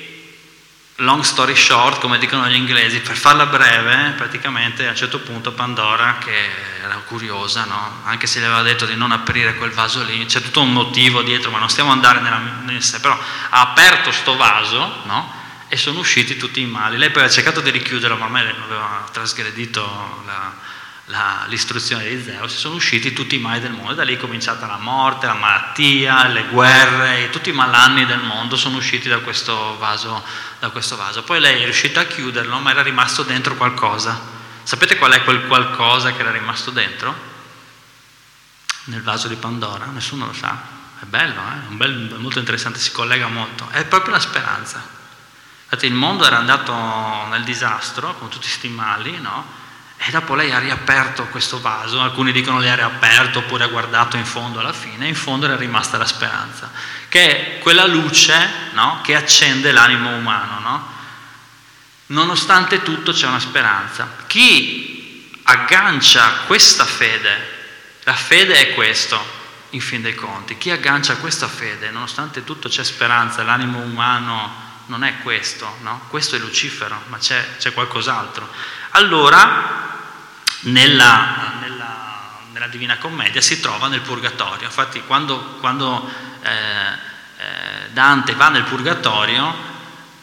long story short, come dicono gli inglesi, per farla breve, praticamente a un certo punto Pandora, che era curiosa, no? anche se gli aveva detto di non aprire quel vaso lì, c'è tutto un motivo dietro, ma non stiamo andare nella, nel sé, però ha aperto sto vaso no? e sono usciti tutti i mali. Lei poi ha cercato di richiuderlo, ma ormai aveva trasgredito la, la, l'istruzione di Zeus, sono usciti tutti i mali del mondo, da lì è cominciata la morte, la malattia, le guerre, tutti i malanni del mondo sono usciti da questo, vaso, da questo vaso. Poi lei è riuscita a chiuderlo, ma era rimasto dentro qualcosa. Sapete qual è quel qualcosa che era rimasto dentro? Nel vaso di Pandora, nessuno lo sa. È bello, eh? bel, molto interessante, si collega molto. È proprio la speranza. Infatti il mondo era andato nel disastro con tutti questi mali, no? E dopo lei ha riaperto questo vaso, alcuni dicono le ha riaperto oppure ha guardato in fondo alla fine, in fondo era rimasta la speranza, che è quella luce no? che accende l'animo umano. No? Nonostante tutto c'è una speranza. Chi aggancia questa fede, la fede è questo, in fin dei conti, chi aggancia questa fede, nonostante tutto c'è speranza, l'animo umano non è questo, no? questo è Lucifero, ma c'è, c'è qualcos'altro. Allora nella, nella, nella, Divina Commedia si trova nel Purgatorio. Infatti quando, quando eh, eh, Dante va nel Purgatorio,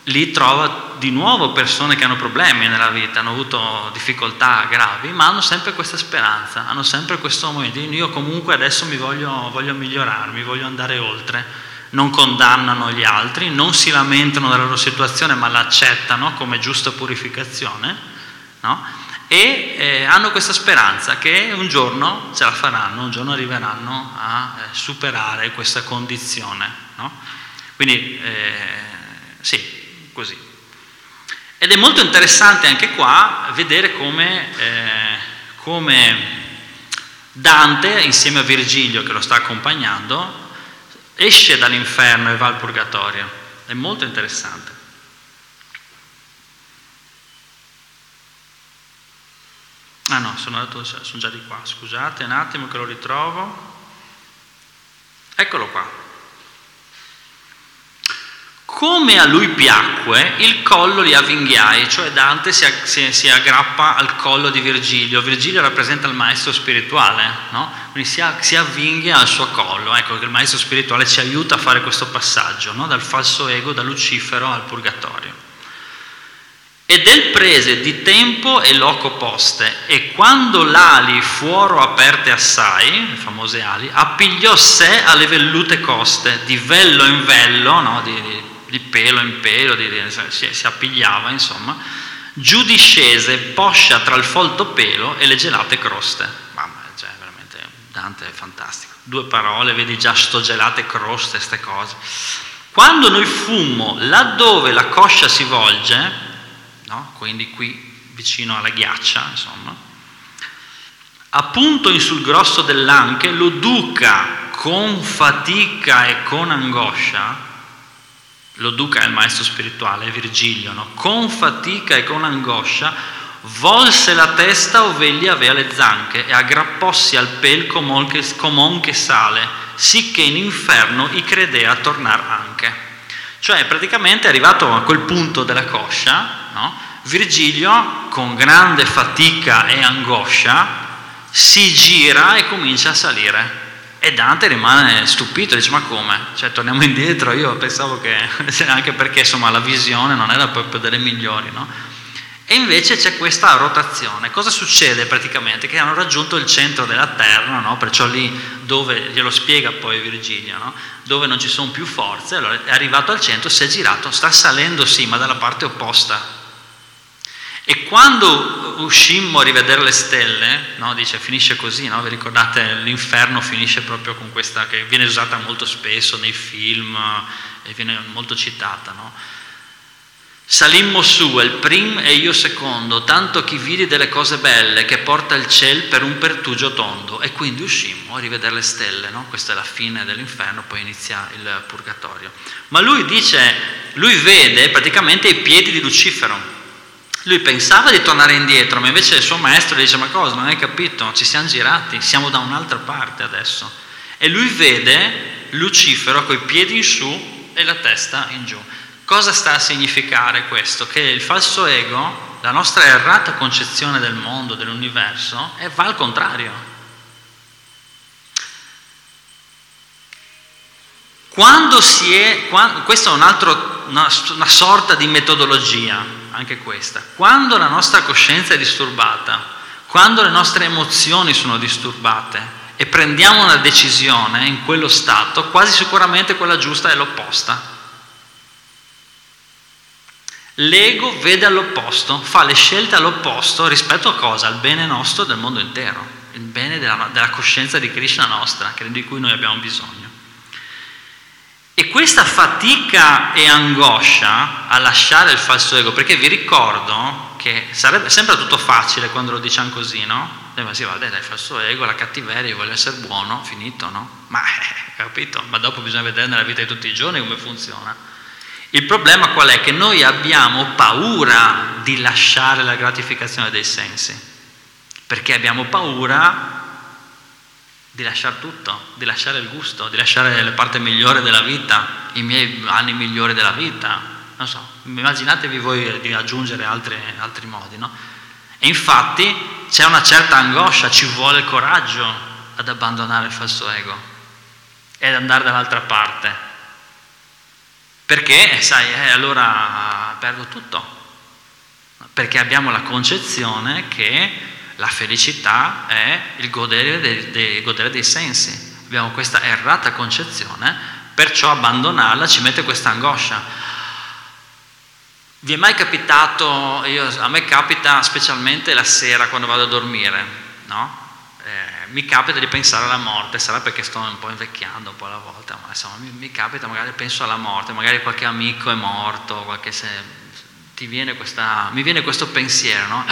lì trova di nuovo persone che hanno problemi nella vita, hanno avuto difficoltà gravi, ma hanno sempre questa speranza, hanno sempre questo momento. Io comunque adesso mi voglio, voglio migliorarmi, voglio andare oltre. Non condannano gli altri, non si lamentano della loro situazione, ma l'accettano come giusta purificazione. No? e eh, hanno questa speranza che un giorno ce la faranno, un giorno arriveranno a eh, superare questa condizione. No? Quindi eh, sì, così. Ed è molto interessante anche qua vedere come, eh, come Dante, insieme a Virgilio che lo sta accompagnando, esce dall'inferno e va al purgatorio. È molto interessante. Ah no, sono, andato, sono già di qua, scusate un attimo che lo ritrovo. Eccolo qua. Come a lui piacque, il collo li avvinghiai, cioè Dante si, si, si, aggrappa al collo di Virgilio. Virgilio rappresenta il maestro spirituale, no? quindi si, si, avvinghia al suo collo. Ecco che il maestro spirituale ci aiuta a fare questo passaggio no? dal falso ego, da Lucifero al purgatorio. E del prese di tempo e loco poste, e quando l'ali fuoro aperte assai, le famose ali, appigliò sé alle vellute coste, di vello in vello, no? di, di, di, pelo in pelo, di, si, si, appigliava insomma, giù discese, poscia tra il folto pelo e le gelate croste. Mamma, cioè veramente Dante è fantastico. Due parole, vedi già sto gelate croste, queste cose. Quando noi fummo laddove la coscia si volge, no? quindi qui vicino alla ghiaccia, insomma, appunto in sul grosso dell'anche lo duca con fatica e con angoscia, lo duca è il maestro spirituale, Virgilio, no? con fatica e con angoscia, volse la testa ov'egli avea le zanche e aggrappossi al pel comon che, sale, sicché in inferno i credea tornar anche. Cioè praticamente è arrivato a quel punto della coscia no? Virgilio, con grande fatica e angoscia, si gira e comincia a salire. E Dante rimane stupito, dice ma come? Cioè torniamo indietro, io pensavo che, [LAUGHS] anche perché insomma la visione non era proprio delle migliori, no? E invece c'è questa rotazione. Cosa succede praticamente? Che hanno raggiunto il centro della Terra, no? perciò lì dove, glielo spiega poi Virgilio, no? dove non ci sono più forze, allora è arrivato al centro, si è girato, sta salendo sì, ma dalla parte opposta, e quando uscimmo a rivedere le stelle, no, dice finisce così, no? vi ricordate l'inferno finisce proprio con questa che viene usata molto spesso nei film e viene molto citata. No? Salimmo su, il prim e io secondo, tanto chi vidi delle cose belle che porta il ciel per un pertugio tondo. E quindi uscimmo a rivedere le stelle, no? questa è la fine dell'inferno, poi inizia il purgatorio. Ma lui dice, lui vede praticamente i piedi di Lucifero lui pensava di tornare indietro, ma invece il suo maestro gli dice: Ma cosa? Non hai capito? Ci siamo girati, siamo da un'altra parte adesso. E lui vede Lucifero coi piedi in su e la testa in giù. Cosa sta a significare questo? Che il falso ego, la nostra errata concezione del mondo, dell'universo, va al contrario. Quando si è, quando, questo è un altro, una, una sorta di metodologia anche questa. Quando la nostra coscienza è disturbata, quando le nostre emozioni sono disturbate e prendiamo una decisione in quello stato, quasi sicuramente quella giusta è l'opposta. L'ego vede all'opposto, fa le scelte all'opposto rispetto a cosa? Al bene nostro del mondo intero, il bene della, della coscienza di Krishna nostra, di cui noi abbiamo bisogno. E questa fatica e angoscia a lasciare il falso ego, perché vi ricordo che sarebbe, sembra tutto facile quando lo diciamo così, no? Eh, ma sì, vabbè, dai, falso ego, la cattiveria, io voglio essere buono, finito, no? Ma, eh, capito? Ma dopo bisogna vedere nella vita di tutti i giorni come funziona. Il problema qual è? Che noi abbiamo paura di lasciare la gratificazione dei sensi, perché abbiamo paura di lasciare tutto, di lasciare il gusto, di lasciare la parte migliore della vita, i miei anni migliori della vita. Non so, immaginatevi voi di aggiungere altri, altri modi, no? E infatti c'è una certa angoscia, ci vuole coraggio ad abbandonare il falso ego e ad andare dall'altra parte. Perché, sai, eh, allora perdo tutto. Perché abbiamo la concezione che la felicità è il godere dei, dei, godere dei sensi. Abbiamo questa errata concezione, perciò abbandonarla ci mette questa angoscia. Vi è mai capitato, io, a me capita specialmente la sera quando vado a dormire, no? eh, mi capita di pensare alla morte, sarà perché sto un po' invecchiando un po' alla volta, ma insomma mi, mi capita, magari penso alla morte, magari qualche amico è morto, qualche se, viene questa, mi viene questo pensiero, no?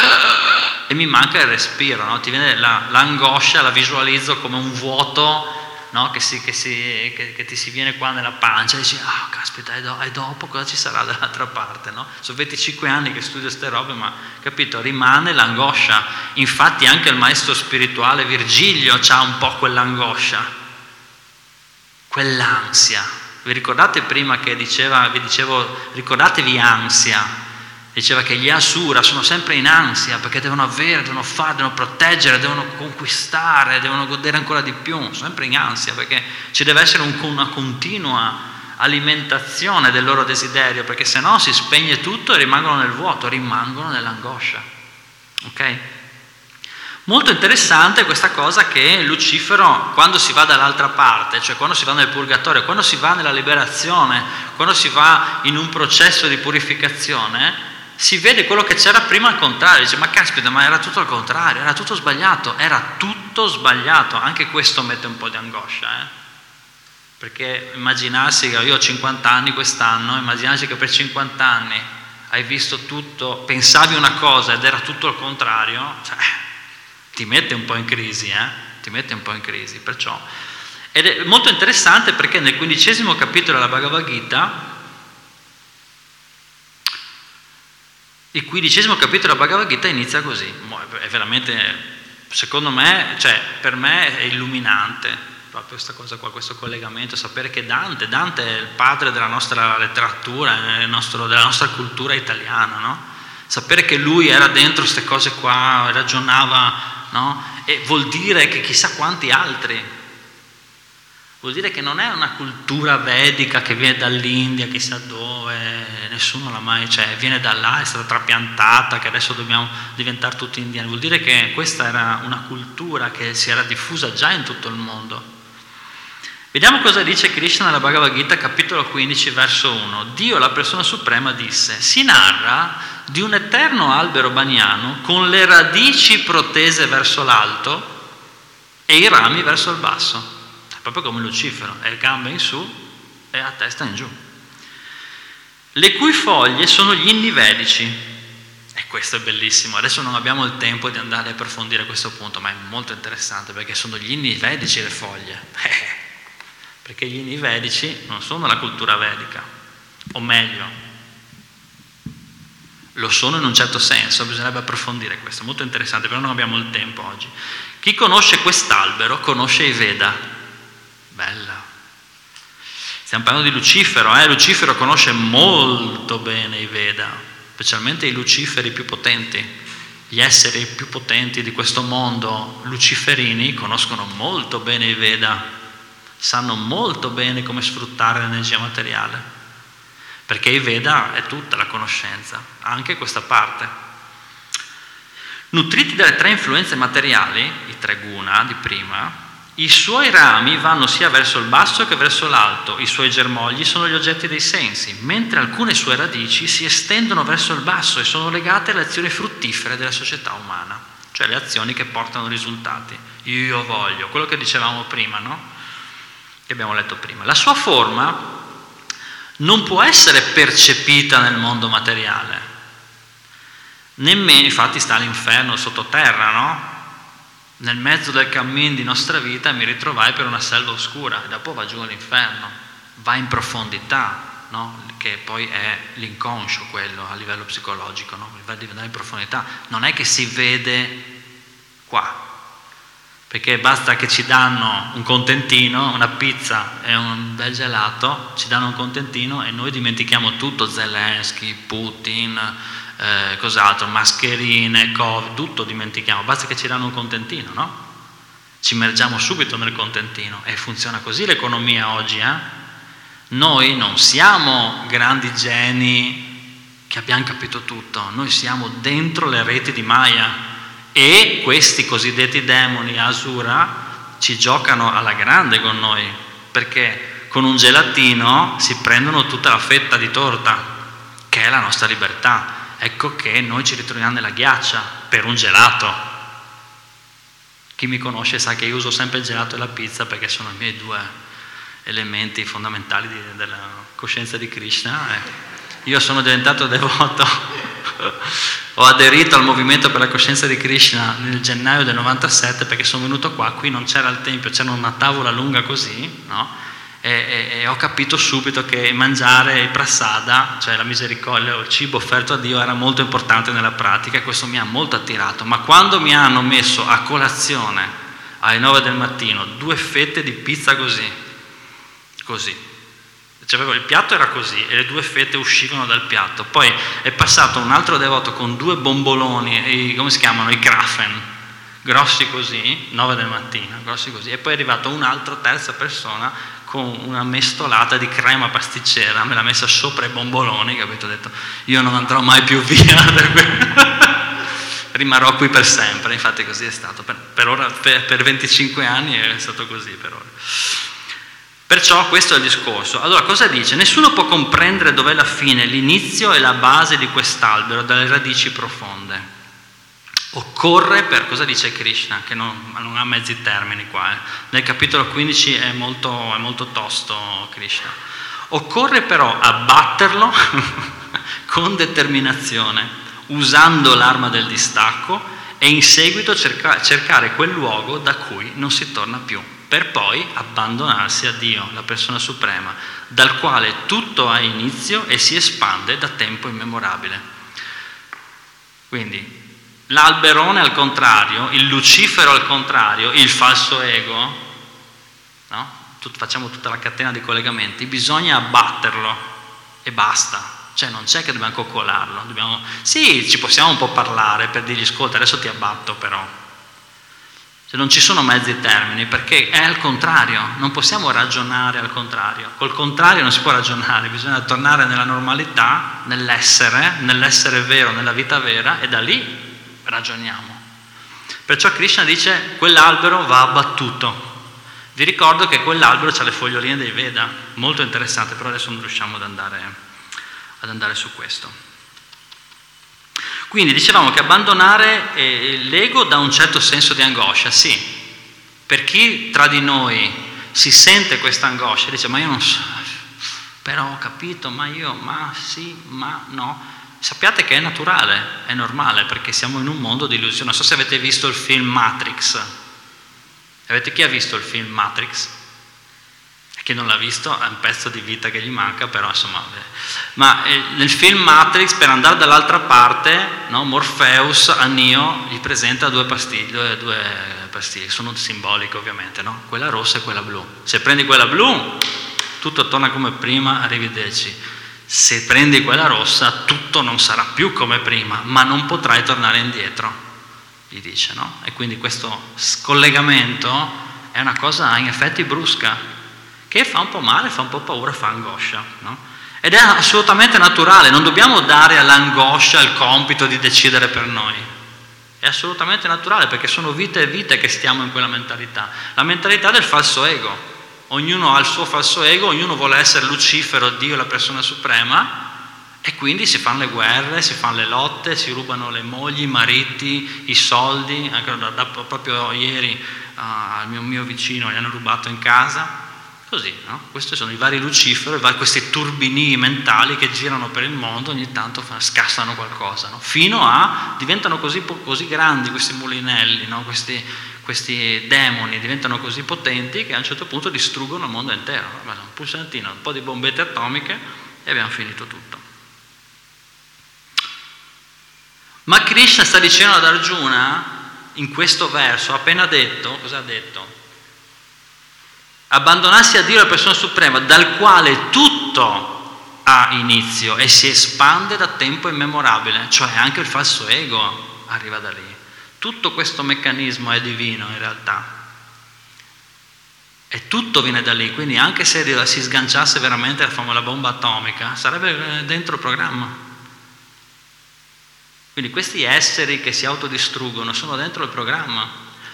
E mi manca il respiro, no? Ti viene la, l'angoscia, la visualizzo come un vuoto no? che, si, che, si, che, che, ti si viene qua nella pancia e dici, ah, oh, caspita, e, do, e, dopo cosa ci sarà dall'altra parte? No? Sono 25 anni che studio queste robe, ma capito, rimane l'angoscia. Infatti anche il maestro spirituale Virgilio ha un po' quell'angoscia, quell'ansia. Vi ricordate prima che diceva, vi dicevo, ricordatevi ansia, diceva che gli Asura sono sempre in ansia perché devono avere, devono fare, devono proteggere, devono conquistare, devono godere ancora di più, sono sempre in ansia perché ci deve essere un, una continua alimentazione del loro desiderio perché se no si spegne tutto e rimangono nel vuoto, rimangono nell'angoscia. Ok? Molto interessante questa cosa che Lucifero, quando si va dall'altra parte, cioè quando si va nel purgatorio, quando si va nella liberazione, quando si va in un processo di purificazione, si vede quello che c'era prima al contrario, dice ma caspita, ma era tutto al contrario, era tutto sbagliato, era tutto sbagliato, anche questo mette un po' di angoscia, eh? perché immaginarsi che io ho 50 anni quest'anno, immaginarsi che per 50 anni hai visto tutto, pensavi una cosa ed era tutto al contrario, cioè, ti mette un po' in crisi, eh? ti mette un po' in crisi, perciò. Ed è molto interessante perché nel quindicesimo capitolo della Bhagavad Gita, Il quindicesimo capitolo della Bhagavad Gita inizia così, è veramente, secondo me, cioè per me è illuminante proprio questa cosa qua, questo collegamento, sapere che Dante, Dante è il padre della nostra letteratura, nostro, della nostra cultura italiana, no? Sapere che lui era dentro queste cose qua, ragionava, no? E vuol dire che chissà quanti altri Vuol dire che non è una cultura vedica che viene dall'India, chissà dove, nessuno l'ha mai, cioè viene da là, è stata trapiantata, che adesso dobbiamo diventare tutti indiani. Vuol dire che questa era una cultura che si era diffusa già in tutto il mondo. Vediamo cosa dice Krishna nella Bhagavad Gita, capitolo 15, verso 1. Dio, la persona suprema, disse, si narra di un eterno albero baniano con le radici protese verso l'alto e i rami verso il basso proprio come Lucifero, è gambe in su e a testa in giù, le cui foglie sono gli inni vedici. E questo è bellissimo, adesso non abbiamo il tempo di andare a approfondire questo punto, ma è molto interessante perché sono gli inni vedici le foglie. [LAUGHS] perché gli inni vedici non sono la cultura vedica, o meglio, lo sono in un certo senso, bisognerebbe approfondire questo, molto interessante, però non abbiamo il tempo oggi. Chi conosce quest'albero conosce i Veda, Bella. Stiamo parlando di Lucifero, eh? Lucifero conosce molto bene i Veda, specialmente i Luciferi più potenti. Gli esseri più potenti di questo mondo, luciferini, conoscono molto bene i Veda, sanno molto bene come sfruttare l'energia materiale, perché i Veda è tutta la conoscenza, anche questa parte. Nutriti dalle tre influenze materiali, i tre guna di prima, i suoi rami vanno sia verso il basso che verso l'alto, i suoi germogli sono gli oggetti dei sensi, mentre alcune sue radici si estendono verso il basso e sono legate alle azioni fruttifere della società umana, cioè le azioni che portano risultati. Io voglio, quello che dicevamo prima, no? Che abbiamo letto prima. La sua forma non può essere percepita nel mondo materiale, Nemmeno, infatti sta all'inferno sottoterra, no? Nel mezzo del cammin di nostra vita mi ritrovai per una selva oscura e dopo va giù all'inferno, va in profondità, no? che poi è l'inconscio quello a livello psicologico, no? va in profondità. Non è che si vede qua, perché basta che ci danno un contentino, una pizza e un bel gelato, ci danno un contentino e noi dimentichiamo tutto, Zelensky, Putin, eh, cos'altro, mascherine, Covid, tutto dimentichiamo, basta che ci danno un contentino, no? Ci immergiamo subito nel contentino e funziona così l'economia oggi, eh? Noi non siamo grandi geni che abbiamo capito tutto, noi siamo dentro le reti di Maya e questi cosiddetti demoni Asura ci giocano alla grande con noi, perché con un gelatino si prendono tutta la fetta di torta, che è la nostra libertà. Ecco che noi ci ritroviamo nella ghiaccia per un gelato. Chi mi conosce sa che io uso sempre il gelato e la pizza perché sono i miei due elementi fondamentali di, della coscienza di Krishna. Eh. Io sono diventato devoto [LAUGHS] ho aderito al movimento per la coscienza di Krishna nel gennaio del 97 perché sono venuto qua, qui non c'era il tempio, c'era una tavola lunga così, no? E, e, ho capito subito che mangiare il prasada, cioè la misericordia, il cibo offerto a Dio, era molto importante nella pratica e questo mi ha molto attirato. Ma quando mi hanno messo a colazione alle 9 del mattino due fette di pizza così, così, cioè, il piatto era così e le due fette uscivano dal piatto. Poi è passato un altro devoto con due bomboloni, i, come si chiamano? I grafen, grossi così, 9 del mattino, grossi così. E poi è arrivato un'altra terza persona con una mestolata di crema pasticcera, me l'ha messa sopra i bomboloni, capito? Ho detto, io non andrò mai più via. [LAUGHS] Rimarrò qui per sempre, infatti così è stato. Per, per, ora, per, per 25 anni è stato così per ora. Perciò questo è il discorso. Allora cosa dice? Nessuno può comprendere dov'è la fine, l'inizio e la base di quest'albero dalle radici profonde. Occorre per, cosa dice Krishna, che non, non ha mezzi termini qua, eh. nel capitolo 15 è molto, è molto tosto Krishna. Occorre però abbatterlo [LAUGHS] con determinazione, usando l'arma del distacco e in seguito cerca, cercare quel luogo da cui non si torna più per poi abbandonarsi a Dio, la persona suprema, dal quale tutto ha inizio e si espande da tempo immemorabile. Quindi l'alberone al contrario, il Lucifero al contrario, il falso ego, no? Tut, facciamo tutta la catena di collegamenti, bisogna abbatterlo e basta. Cioè non c'è che dobbiamo coccolarlo, dobbiamo... sì, ci possiamo un po' parlare per dirgli ascolta, adesso ti abbatto però, cioè non ci sono mezzi termini perché è al contrario, non possiamo ragionare al contrario. Col contrario non si può ragionare, bisogna tornare nella normalità, nell'essere, nell'essere vero, nella vita vera e da lì ragioniamo. Perciò Krishna dice quell'albero va abbattuto. Vi ricordo che quell'albero ha le foglioline dei Veda, molto interessante, però adesso non riusciamo ad andare, ad andare su questo. Quindi dicevamo che abbandonare eh, l'ego dà un certo senso di angoscia, sì. Per chi tra di noi si sente questa angoscia, dice ma io non so, però ho capito, ma io, ma sì, ma no. Sappiate che è naturale, è normale, perché siamo in un mondo di illusione. Non so se avete visto il film Matrix. Avete chi ha visto il film Matrix? Chi non l'ha visto è un pezzo di vita che gli manca, però insomma... Ma eh, nel film Matrix, per andare dall'altra parte, no, Morpheus a Neo gli presenta due pastiglie, due, due pastiglie, sono simboliche ovviamente, no? quella rossa e quella blu. Se prendi quella blu, tutto torna come prima, arrivederci. Se prendi quella rossa, tutto non sarà più come prima, ma non potrai tornare indietro, gli dice, no? E quindi questo scollegamento è una cosa in effetti brusca, che fa un po' male, fa un po' paura, fa angoscia. No? Ed è assolutamente naturale, non dobbiamo dare all'angoscia il compito di decidere per noi. È assolutamente naturale perché sono vite e vite che stiamo in quella mentalità. La mentalità del falso ego. Ognuno ha il suo falso ego, ognuno vuole essere Lucifero, Dio, la persona suprema, e quindi si fanno le guerre, si fanno le lotte, si rubano le mogli, i mariti, i soldi. Anche da, da, proprio ieri uh, al mio, mio vicino gli hanno rubato in casa, Così, no? Questi sono i vari Lucifero, questi turbini mentali che girano per il mondo, ogni tanto scassano qualcosa, no? fino a diventano così, così grandi questi mulinelli, no? questi, questi, demoni diventano così potenti che a un certo punto distruggono il mondo intero. Un pulsantino, un po' di bombette atomiche e abbiamo finito tutto. Ma Krishna sta dicendo ad Arjuna, in questo verso, appena detto, cosa ha detto? abbandonarsi a Dio la persona suprema, dal quale tutto ha inizio e si espande da tempo immemorabile, cioè anche il falso ego arriva da lì. Tutto questo meccanismo è divino in realtà. E tutto viene da lì, quindi anche se si sganciasse veramente la bomba atomica, sarebbe dentro il programma. Quindi questi esseri che si autodistruggono sono dentro il programma.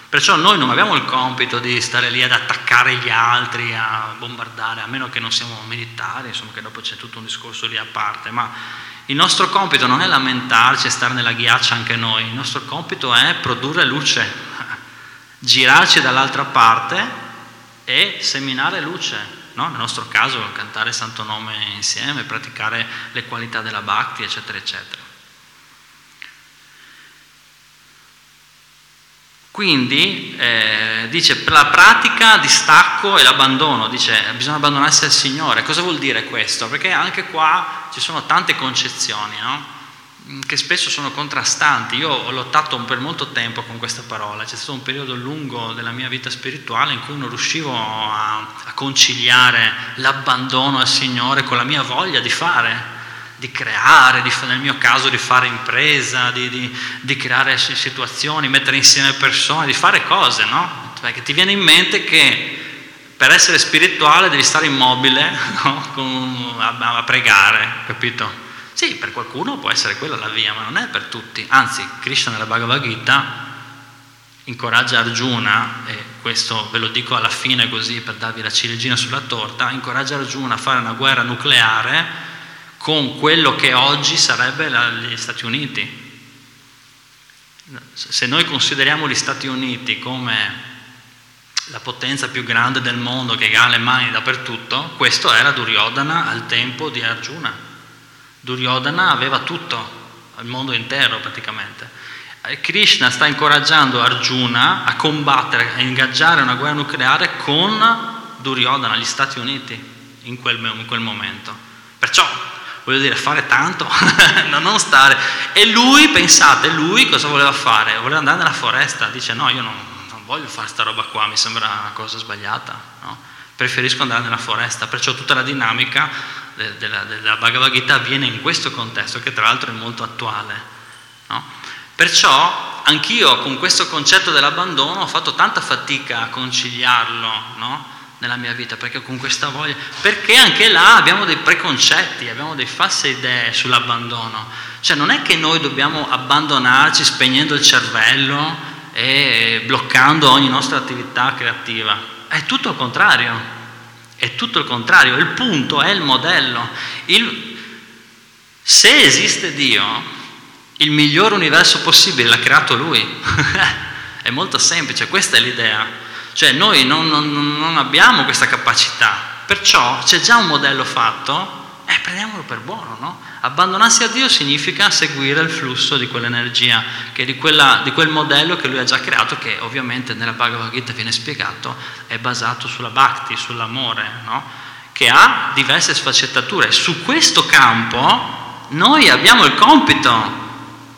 Perciò noi non abbiamo il compito di stare lì ad attaccare gli altri, a bombardare, a meno che non siamo militari, insomma che dopo c'è tutto un discorso lì a parte, ma il nostro compito non è lamentarci e stare nella ghiaccia anche noi, il nostro compito è produrre luce, [LAUGHS] girarci dall'altra parte e seminare luce, no? nel nostro caso cantare il santo nome insieme, praticare le qualità della bhakti, eccetera, eccetera. Quindi eh, dice per la pratica, distacco e l'abbandono, dice bisogna abbandonarsi al Signore. Cosa vuol dire questo? Perché anche qua ci sono tante concezioni, no? che spesso sono contrastanti. Io ho lottato per molto tempo con questa parola, c'è stato un periodo lungo della mia vita spirituale in cui non riuscivo a, a conciliare l'abbandono al Signore con la mia voglia di fare di creare, di, nel mio caso di fare impresa, di, di, di, creare situazioni, mettere insieme persone, di fare cose, no? Perché ti viene in mente che per essere spirituale devi stare immobile [LAUGHS] no? A, a, pregare, capito? Sì, per qualcuno può essere quella la via, ma non è per tutti. Anzi, Krishna nella Bhagavad Gita incoraggia Arjuna, e questo ve lo dico alla fine così per darvi la ciliegina sulla torta, incoraggia Arjuna a fare una guerra nucleare con quello che oggi sarebbe gli Stati Uniti. Se noi consideriamo gli Stati Uniti come la potenza più grande del mondo che ha le mani dappertutto, questo era Duryodhana al tempo di Arjuna. Duryodhana aveva tutto, il mondo intero praticamente. Krishna sta incoraggiando Arjuna a combattere, a ingaggiare una guerra nucleare con Duryodhana, gli Stati Uniti, in quel, in quel momento. Perciò voglio dire, fare tanto, [LAUGHS] non stare. E lui, pensate, lui cosa voleva fare? Voleva andare nella foresta, dice no, io non, non voglio fare questa roba qua, mi sembra una cosa sbagliata, no? preferisco andare nella foresta, perciò tutta la dinamica della, della Bhagavad Gita avviene in questo contesto, che tra l'altro è molto attuale. No? Perciò anch'io con questo concetto dell'abbandono ho fatto tanta fatica a conciliarlo, no? Nella mia vita, perché con questa voglia, perché anche là abbiamo dei preconcetti, abbiamo delle false idee sull'abbandono. Cioè non è che noi dobbiamo abbandonarci spegnendo il cervello e bloccando ogni nostra attività creativa, è tutto il contrario, è tutto il contrario, il punto è il modello. Il, se esiste Dio, il miglior universo possibile l'ha creato Lui. [LAUGHS] è molto semplice, questa è l'idea. Cioè noi non, non, non abbiamo questa capacità, perciò c'è già un modello fatto eh, prendiamolo per buono, no? Abbandonarsi a Dio significa seguire il flusso di quell'energia, che di, quella, di, quel modello che lui ha già creato, che ovviamente nella Bhagavad Gita viene spiegato, è basato sulla bhakti, sull'amore, no? che ha diverse sfaccettature. Su questo campo noi abbiamo il compito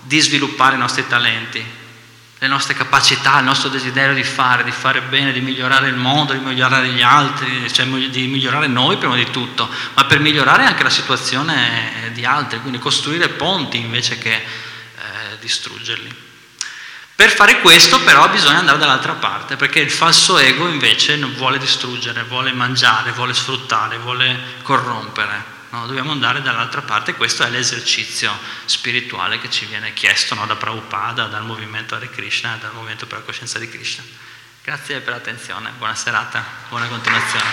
di sviluppare i nostri talenti, le nostre capacità, il nostro desiderio di fare, di fare bene, di migliorare il mondo, di migliorare gli altri, cioè di migliorare noi prima di tutto, ma per migliorare anche la situazione di altri, quindi costruire ponti invece che eh, distruggerli. Per fare questo però bisogna andare dall'altra parte, perché il falso ego invece vuole distruggere, vuole mangiare, vuole sfruttare, vuole corrompere. No, dobbiamo andare dall'altra parte, questo è l'esercizio spirituale che ci viene chiesto no, da Prabhupada, dal movimento Hare Krishna, dal movimento per la coscienza di Krishna. Grazie per l'attenzione, buona serata, buona continuazione.